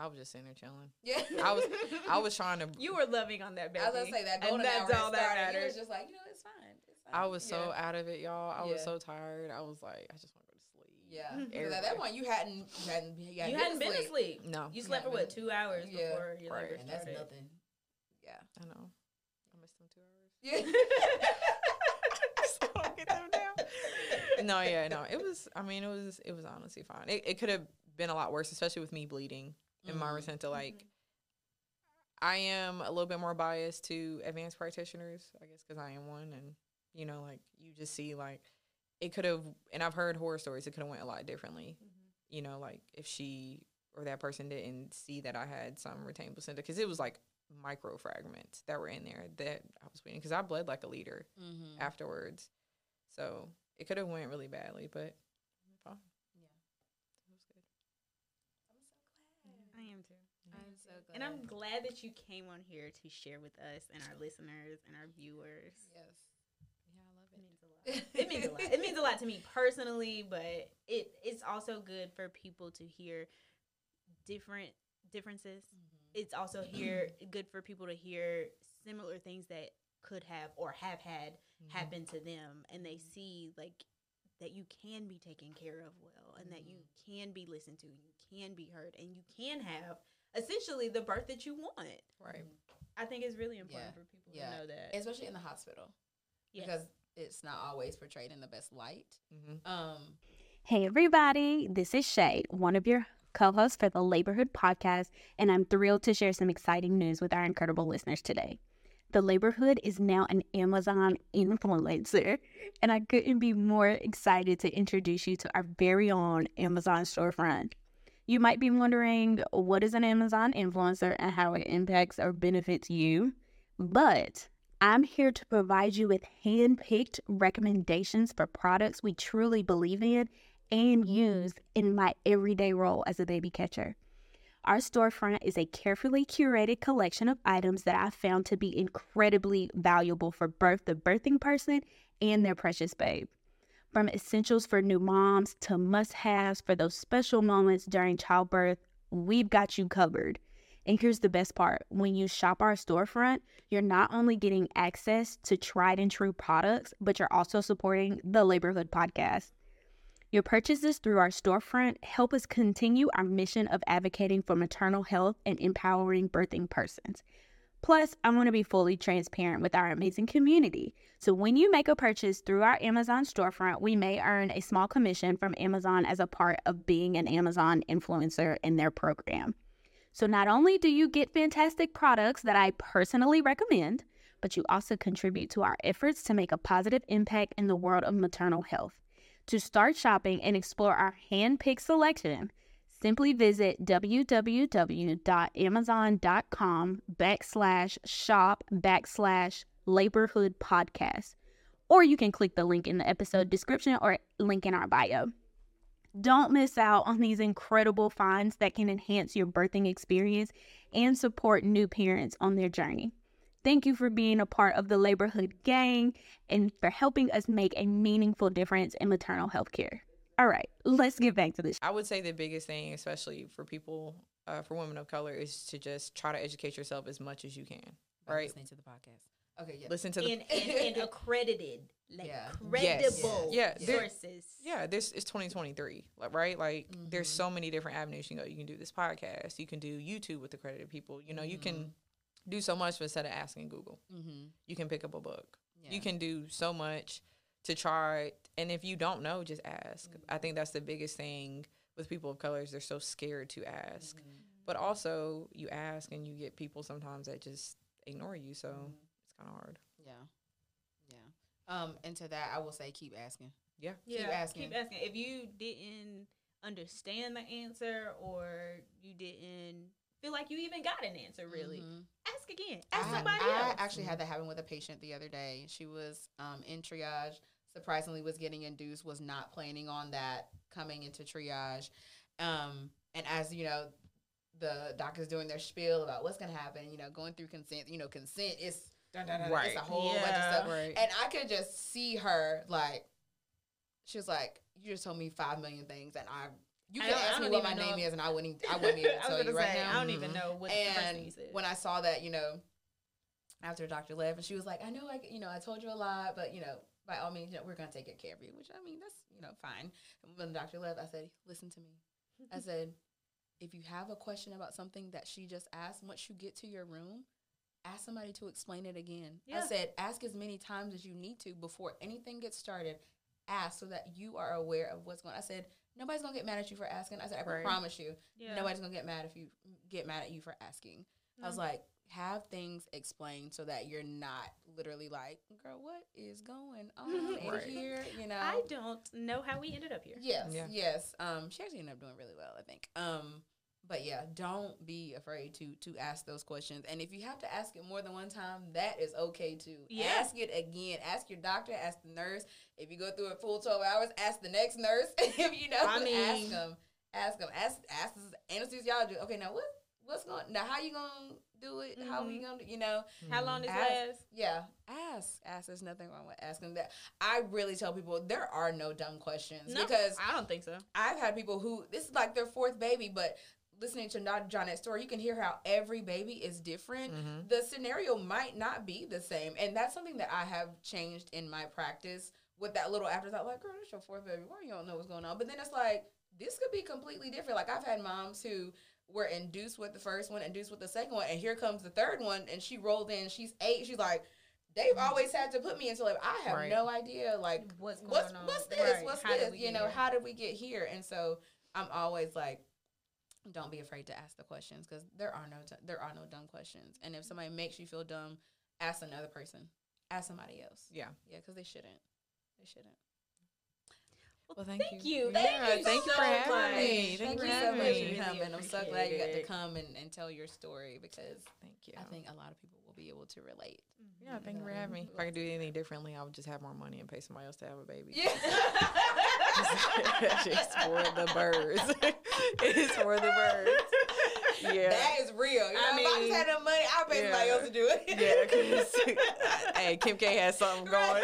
I was just sitting there chilling. Yeah, I was, I was trying to. [LAUGHS] you were loving on that baby I was gonna say that and that's hour all that started. You matters was just like you know it's fine. It's fine. I was so out of it, y'all. I was so tired. I was like, I just want to go to sleep. Yeah. [LAUGHS] 'Cause at that point you hadn't you hadn't you you hadn't, hadn't been asleep No, you slept for what two hours yeah, before your right. labor and that's started. nothing. Yeah. I know. I missed them two hours. Yeah. So I don't get them down. no, yeah, no. It was. I mean, it was. It was honestly fine. It, it could have been a lot worse, especially with me bleeding and my Mhm. placenta. Like, I am a little bit more biased to advanced practitioners, I guess, because I am one, and you know, like you just see like it could have. And I've heard horror stories. It could have went a lot differently. You know, like if she or that person didn't see that I had some retained placenta, because it was like micro fragments that were in there that I was bleeding because I bled like a liter Mm-hmm. afterwards. So it could have went really badly, but fine. Yeah. It was good. I am too. I'm so glad. And I'm glad that you came on here to share with us and our listeners and our viewers. yes. Yeah, I love It It means a lot. [LAUGHS] It means a lot. It means a lot to me personally, but it it's also good for people to hear different differences. Mm-hmm. It's also here [CLEARS THROAT] good for people to hear similar things that could have or have had mm-hmm. happen to them and they mm-hmm. see like that you can be taken care of well and that you can be listened to, you can be heard and you can have essentially the birth that you want. Right. I think it's really important Yeah. for people Yeah. to know that. Especially in the hospital Yes. because it's not always portrayed in the best light. Mm-hmm. Um. Hey, everybody, this is Shay, one of your co hosts for the Laborhood podcast, and I'm thrilled to share some exciting news with our incredible listeners today. The Laborhood is now an Amazon influencer, and I couldn't be more excited to introduce you to our very own Amazon storefront. You might be wondering what is an Amazon influencer and how it impacts or benefits you, but I'm here to provide you with hand picked recommendations for products we truly believe in and use in my everyday role as a baby catcher. Our storefront is a carefully curated collection of items that I found to be incredibly valuable for both the birthing person and their precious babe. From essentials for new moms to must haves for those special moments during childbirth, we've got you covered. And here's the best part when you shop our storefront, you're not only getting access to tried and true products, but you're also supporting the Laborhood podcast. Your purchases through our storefront help us continue our mission of advocating for maternal health and empowering birthing persons. Plus, I want to be fully transparent with our amazing community. So, when you make a purchase through our Amazon storefront, we may earn a small commission from Amazon as a part of being an Amazon influencer in their program. So, not only do you get fantastic products that I personally recommend, but you also contribute to our efforts to make a positive impact in the world of maternal health. To start shopping and explore our hand picked selection, simply visit www.amazon.com backslash shop backslash laborhood podcast. Or you can click the link in the episode description or link in our bio. Don't miss out on these incredible finds that can enhance your birthing experience and support new parents on their journey. Thank you for being a part of the Laborhood gang and for helping us make a meaningful difference in maternal health care. All right, let's get back to this. I would say the biggest thing, especially for people, uh, for women of color, is to just try to educate yourself as much as you can. By Right? Listening to the podcast. Okay, yeah. Listen to the and, and, and [LAUGHS] accredited, like Yeah. Yes. credible Yeah, there- sources. Yeah, this is 2023, right? Like, there's Mhm. so many different avenues you can go. You can do this podcast. You can do YouTube with accredited people. You know, you can do so much instead of asking Google. Mm-hmm. You can pick up a book. Yeah. You can do so much to try. And if you don't know, just ask. I think that's the biggest thing with people of colors. they're so scared to ask. But also, you ask and you get people sometimes that just ignore you. So it's kind of hard. Yeah. Yeah. Um, and to that, I will say, keep asking. Yeah. yeah. Keep asking. Keep asking. If you didn't understand the answer or you didn't feel like you even got an answer, really, Mhm. ask again. I, Ask had- somebody I else. actually had that happen with a patient the other day. She was um, in triage. Surprisingly, was getting induced. Was not planning on that coming into triage. Um, and as you know, the doctor's doing their spiel about what's going to happen. You know, going through consent. You know, consent is Right. It's a whole bunch of stuff. Right. And I could just see her like, she was like, "You just told me five million things, and I." You I can ask me what my name is, and I wouldn't. [LAUGHS] I wouldn't even I was tell you gonna right say, now. I don't even know what the first thing you And when I saw that, you know, after the doctor left, and she was like, "I know, like, you know, I told you a lot, but you know, by all means, you know, we're gonna take good care of you." Which I mean, that's you know, fine. And when the doctor left, I said, "Listen to me." I [LAUGHS] said, "If you have a question about something that she just asked, once you get to your room." Ask somebody to explain it again. I said, ask as many times as you need to before anything gets started. Ask so that you are aware of what's going. on. I said, nobody's gonna get mad at you for asking. I said, I Right. promise you, yeah. nobody's gonna get mad if you get mad at you for asking. I was like, have things explained so that you're not literally like, girl, what is going on [LAUGHS] in Right. here? You know. I don't know how we ended up here. yes, Yeah. yes. Um, she actually ended up doing really well, I think. Um, but yeah, don't be afraid to to ask those questions. And if you have to ask it more than one time, that is okay too. Yeah. Ask it again. Ask your doctor. Ask the nurse. If you go through a full twelve hours, ask the next nurse. [LAUGHS] if you know, I mean- ask them. Ask them. Ask ask this anesthesiologist. Okay, now what what's going now? How you gonna do it? How we Mhm. gonna you know? How long this Ask- lasts? Yeah, ask. Ask. There's nothing wrong with asking that. I really tell people there are no dumb questions No, because I don't think so. I've had people who this is like their fourth baby, but listening to not Johnette's story, you can hear how every baby is different. Mhm. The scenario might not be the same, and that's something that I have changed in my practice with that little afterthought. Like, girl, this your fourth baby. Why you don't know what's going on? But then it's like this could be completely different. Like I've had moms who were induced with the first one, induced with the second one, and here comes the third one, and she rolled in. She's eight. She's like. They've mm-hmm. always had to put me into like I have Right. no idea like What's going what's on? what's this? Right. What's How this? You know, here? how did we get here? And so I'm always like, don't be afraid to ask the questions because there are no there are no dumb questions. And if somebody makes you feel dumb, ask another person, ask somebody else. Yeah. Yeah, because they shouldn't. They shouldn't. Well, thank, Thank you. Yeah, Thank you thank you so for having much. me. Thank, for you so having much me. for coming. I'm so glad you got to come and, and tell your story because Thank you. I think a lot of people will be able to relate. Mm-hmm. Yeah, thank you for having me. If I could do anything differently, I would just have more money and pay somebody else to have a baby. Yeah. [LAUGHS] it's for the birds. [LAUGHS] it's for the birds. Yeah. that is real. You know, I if I mean, just had enough money, I'll pay somebody else to do it. Yeah, 'cause- [LAUGHS] hey, Kim K has something going.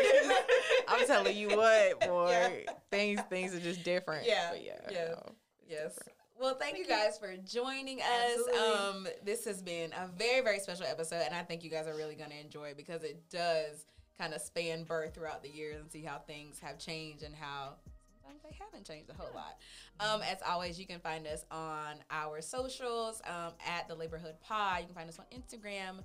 I'm [LAUGHS] telling you what, boy, Yeah. things things are just different. Yeah, but yeah, yeah. no, Yes. different. Well, thank, you guys for joining us. Um, this has been a very, very special episode, and I think you guys are really going to enjoy it because it does kind of span birth throughout the years and see how things have changed and how they haven't changed a whole lot. Um, as always, you can find us on our socials um, at the Laborhood Pod. You can find us on Instagram,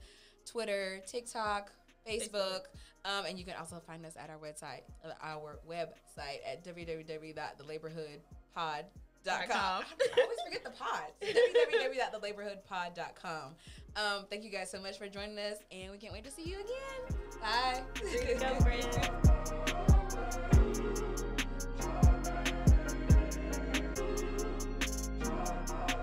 Twitter, TikTok, Facebook, um, and you can also find us at our website, our website at www.thelaborhoodpod.com. I always forget the pod. www.thelaborhoodpod.com. Um, thank you guys so much for joining us, and we can't wait to see you again. Bye. [LAUGHS]